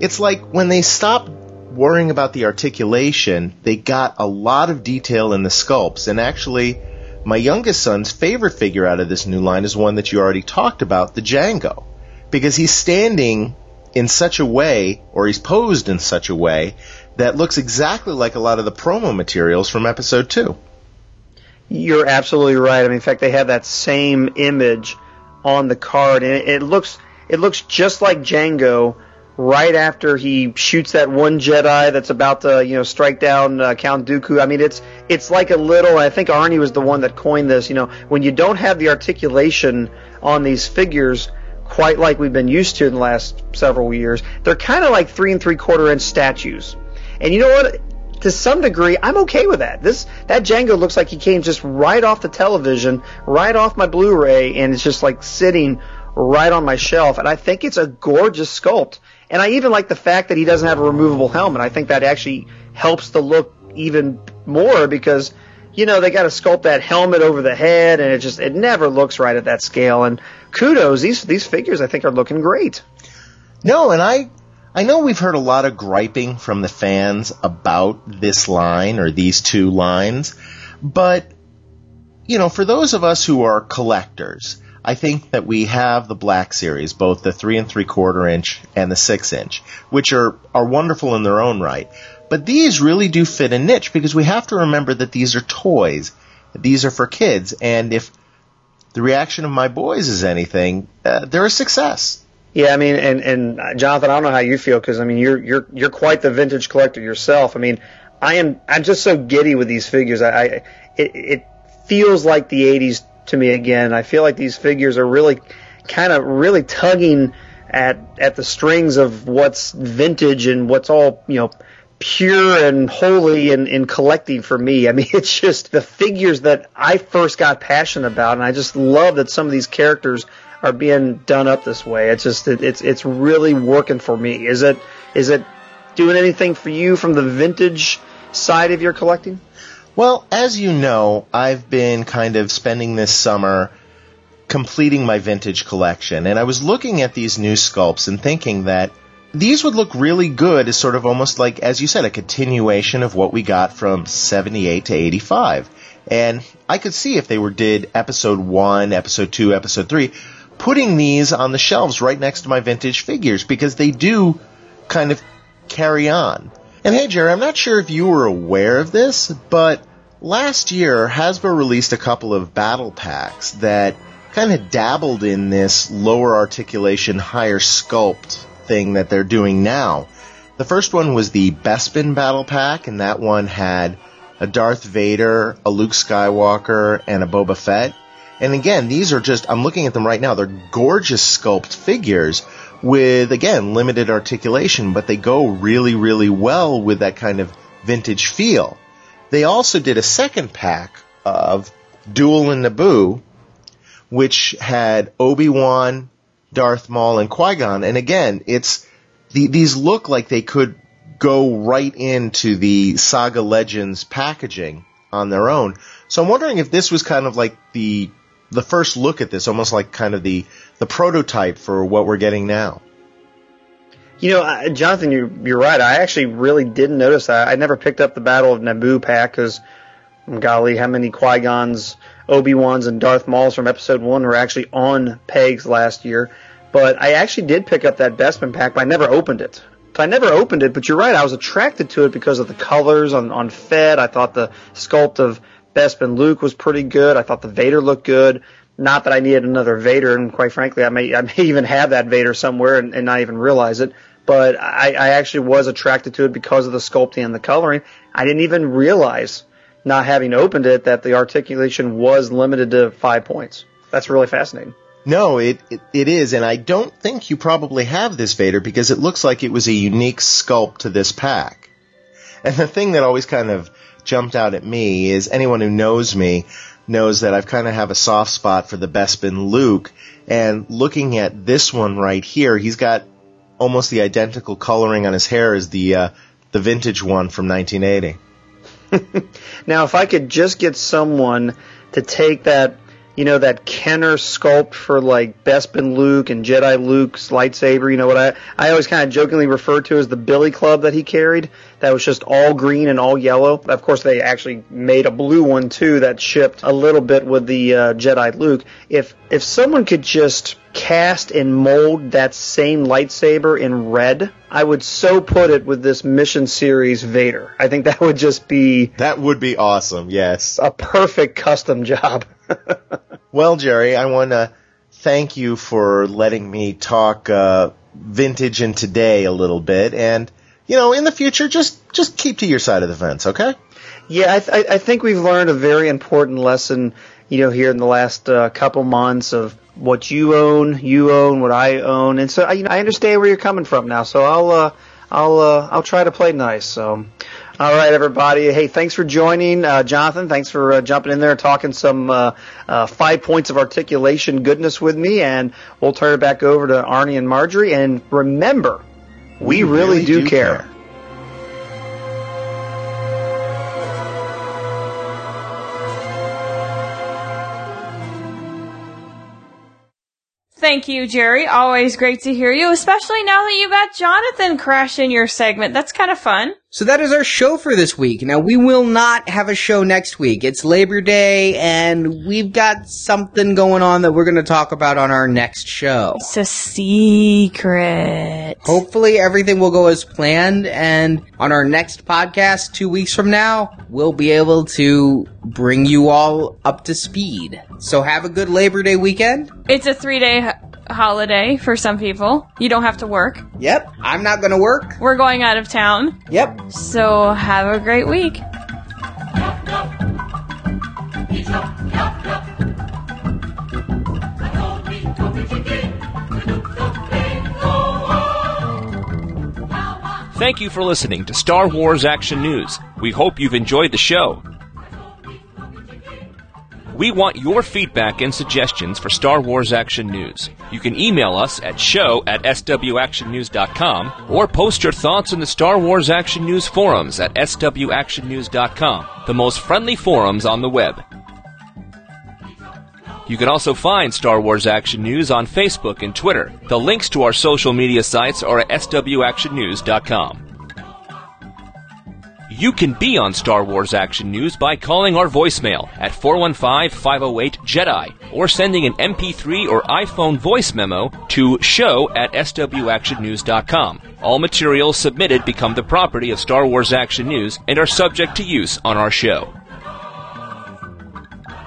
It's like when they stopped worrying about the articulation, they got a lot of detail in the sculpts, and actually, my youngest son's favorite figure out of this new line is one that you already talked about, the Jango. Because he's standing in such a way, or he's posed in such a way, that looks exactly like a lot of the promo materials from episode 2. You're absolutely right. I mean, in fact, they have that same image on the card, and it, it looks it looks just like Jango. Right after he shoots that one Jedi that's about to, you know, strike down uh, Count Dooku. I mean, it's it's like a little. I think Arnie was the one that coined this. You know, when you don't have the articulation on these figures quite like we've been used to in the last several years, they're kind of like three and three quarter inch statues. And you know what? To some degree, I'm okay with that. This that Jango looks like he came just right off the television, right off my Blu-ray, and it's just like sitting right on my shelf. And I think it's a gorgeous sculpt. And I even like the fact that he doesn't have a removable helmet. I think that actually helps the look even more because you know they got to sculpt that helmet over the head, and it just it never looks right at that scale. And kudos, these these figures I think are looking great. No, and I I know we've heard a lot of griping from the fans about this line or these two lines, but you know, for those of us who are collectors, I think that we have the black series, both the three and three quarter inch and the six inch, which are, are wonderful in their own right. But these really do fit a niche because we have to remember that these are toys. These are for kids. And if the reaction of my boys is anything, uh, they're a success. Yeah, I mean, and and uh, Jonathan, I don't know how you feel because I mean, you're you're you're quite the vintage collector yourself. I mean, I am I'm just so giddy with these figures. I, I it, it feels like the '80s to me again. I feel like these figures are really kind of really tugging at at the strings of what's vintage and what's all you know pure and holy in, in collecting for me. I mean, it's just the figures that I first got passionate about, and I just love that some of these characters are being done up this way. It's just it, it's it's really working for me. Is it is it doing anything for you from the vintage side of your collecting? Well, as you know, I've been kind of spending this summer completing my vintage collection, and I was looking at these new sculpts and thinking that these would look really good as sort of almost like, as you said, a continuation of what we got from 78 to 85. And I could see if they were did episode 1, episode 2, episode 3, putting these on the shelves right next to my vintage figures because they do kind of carry on. And hey, Jerry, I'm not sure if you were aware of this, but last year Hasbro released a couple of battle packs that kind of dabbled in this lower articulation, higher sculpt thing that they're doing now. The first one was the Bespin battle pack, and that one had a Darth Vader, a Luke Skywalker, and a Boba Fett. And again, these are just, I'm looking at them right now. They're gorgeous sculpt figures with, again, limited articulation, but they go really, really well with that kind of vintage feel. They also did a second pack of Duel and Naboo, which had Obi-Wan, Darth Maul, and Qui-Gon. And again, it's, the, these look like they could go right into the Saga Legends packaging on their own. So I'm wondering if this was kind of like the the first look at this, almost like kind of the the prototype for what we're getting now. You know, Jonathan, you're, you're right. I actually really didn't notice that. I never picked up the Battle of Naboo pack because, golly, how many Qui Gons, Obi Wans, and Darth Mauls from Episode One were actually on pegs last year. But I actually did pick up that Bespin pack, but I never opened it. So I never opened it, but you're right. I was attracted to it because of the colors on on Fett. I thought the sculpt of Bespin Luke was pretty good. I thought the Vader looked good. Not that I needed another Vader, and quite frankly, I may I may even have that Vader somewhere and, and not even realize it. But I, I actually was attracted to it because of the sculpting and the coloring. I didn't even realize, not having opened it, that the articulation was limited to five points. That's really fascinating. No, it, it, it is, and I don't think you probably have this Vader because it looks like it was a unique sculpt to this pack. And the thing that always kind of jumped out at me is anyone who knows me knows that I've kind of have a soft spot for the Bespin Luke, and looking at this one right here, he's got almost the identical coloring on his hair as the uh, the vintage one from 1980. now, if I could just get someone to take that you know, that Kenner sculpt for like Bespin Luke and Jedi Luke's lightsaber. You know what I I always kind of jokingly refer to as the Billy Club that he carried. That was just all green and all yellow. Of course, they actually made a blue one too that shipped a little bit with the uh, Jedi Luke. If if someone could just cast and mold that same lightsaber in red, I would so put it with this mission series Vader. I think that would just be that would be awesome. Yes, a perfect custom job. well, Jerry, I want to thank you for letting me talk uh, vintage and today a little bit, and you know, in the future, just just keep to your side of the fence, okay? Yeah, I, th- I think we've learned a very important lesson, you know, here in the last uh, couple months of what you own, you own, what I own, and so you know, I understand where you're coming from now. So I'll uh, I'll uh, I'll try to play nice. So all right, everybody. Hey, thanks for joining, uh, Jonathan. Thanks for uh, jumping in there and talking some uh, uh, five points of articulation goodness with me. And we'll turn it back over to Arnie and Marjorie. And remember, we, we really, really, do, do care. care. Thank you, Jerry. Always great to hear you, especially now that you got Jonathan crashing your segment. That's kind of fun. So that is our show for this week. Now we will not have a show next week. It's Labor Day and we've got something going on that we're going to talk about on our next show. It's a secret. Hopefully everything will go as planned and on our next podcast 2 weeks from now, we'll be able to bring you all up to speed. So have a good Labor Day weekend. It's a three day ho- holiday for some people. You don't have to work. Yep, I'm not going to work. We're going out of town. Yep. So have a great week. Thank you for listening to Star Wars Action News. We hope you've enjoyed the show. We want your feedback and suggestions for Star Wars Action News. You can email us at show at swactionnews.com or post your thoughts in the Star Wars Action News forums at swactionnews.com, the most friendly forums on the web. You can also find Star Wars Action News on Facebook and Twitter. The links to our social media sites are at swactionnews.com. You can be on Star Wars Action News by calling our voicemail at 415-508-JEDI or sending an MP3 or iPhone voice memo to show at swactionnews.com. All materials submitted become the property of Star Wars Action News and are subject to use on our show.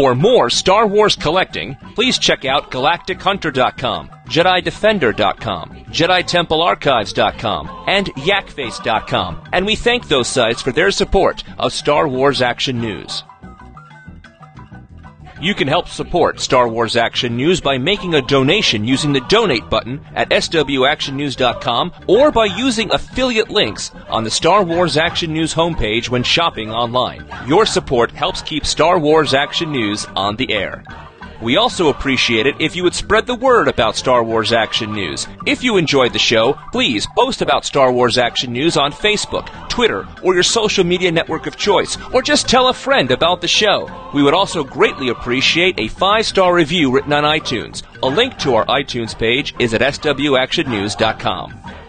For more Star Wars collecting, please check out GalacticHunter.com, JediDefender.com, JediTempleArchives.com, and YakFace.com, and we thank those sites for their support of Star Wars Action News. You can help support Star Wars Action News by making a donation using the donate button at swactionnews.com or by using affiliate links on the Star Wars Action News homepage when shopping online. Your support helps keep Star Wars Action News on the air. We also appreciate it if you would spread the word about Star Wars Action News. If you enjoyed the show, please post about Star Wars Action News on Facebook, Twitter, or your social media network of choice, or just tell a friend about the show. We would also greatly appreciate a five star review written on iTunes. A link to our iTunes page is at swactionnews.com.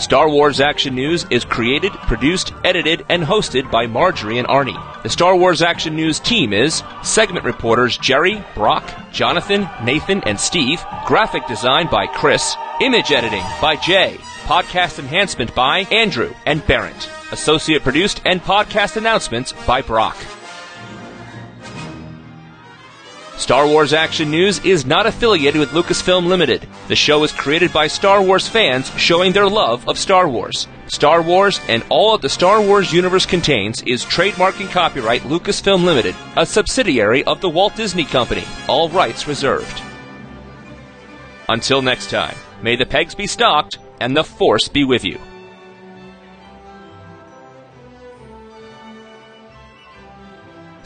Star Wars Action News is created, produced, edited, and hosted by Marjorie and Arnie. The Star Wars Action News team is segment reporters Jerry, Brock, Jonathan, Nathan, and Steve, graphic design by Chris, image editing by Jay, podcast enhancement by Andrew and Barrett, associate produced and podcast announcements by Brock. Star Wars Action News is not affiliated with Lucasfilm Limited. The show is created by Star Wars fans showing their love of Star Wars. Star Wars and all that the Star Wars universe contains is trademark and copyright Lucasfilm Limited, a subsidiary of the Walt Disney Company. All rights reserved. Until next time, may the pegs be stocked and the Force be with you.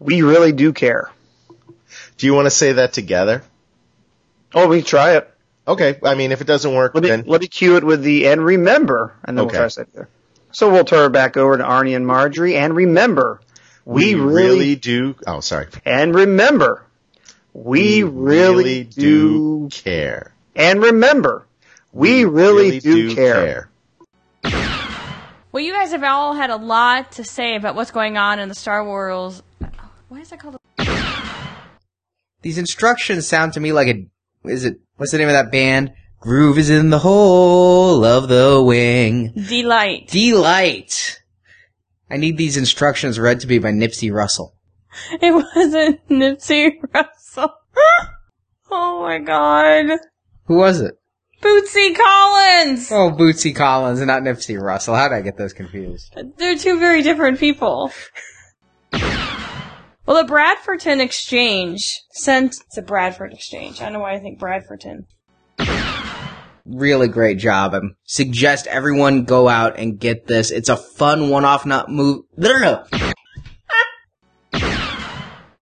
We really do care. Do you want to say that together? Oh, we try it. Okay. I mean, if it doesn't work, Let me, then let me cue it with the and remember, and then Okay. we'll try to say it there. So we'll turn it back over to Arnie and Marjorie, and remember, we, really, do. Oh, sorry. and remember, we, really, do, care. and remember, we really, do, care. Well, you guys have all had a lot to say about what's going on in the Star Wars. Why is that called? These instructions sound to me like a, is it, what's the name of that band? Groove is in the hole of the wing. Deee-Lite. Deee-Lite. I need these instructions read to me by Nipsey Russell. It wasn't Nipsey Russell. oh my god. Who was it? Bootsy Collins! Oh, Bootsy Collins and not Nipsey Russell. How did I get those confused? They're two very different people. Well, the Bradfordton Exchange sent to Bradford Exchange. I don't know why I think Bradfordton. Really great job. I suggest everyone go out and get this. It's a fun one-off, not move. No, no, no.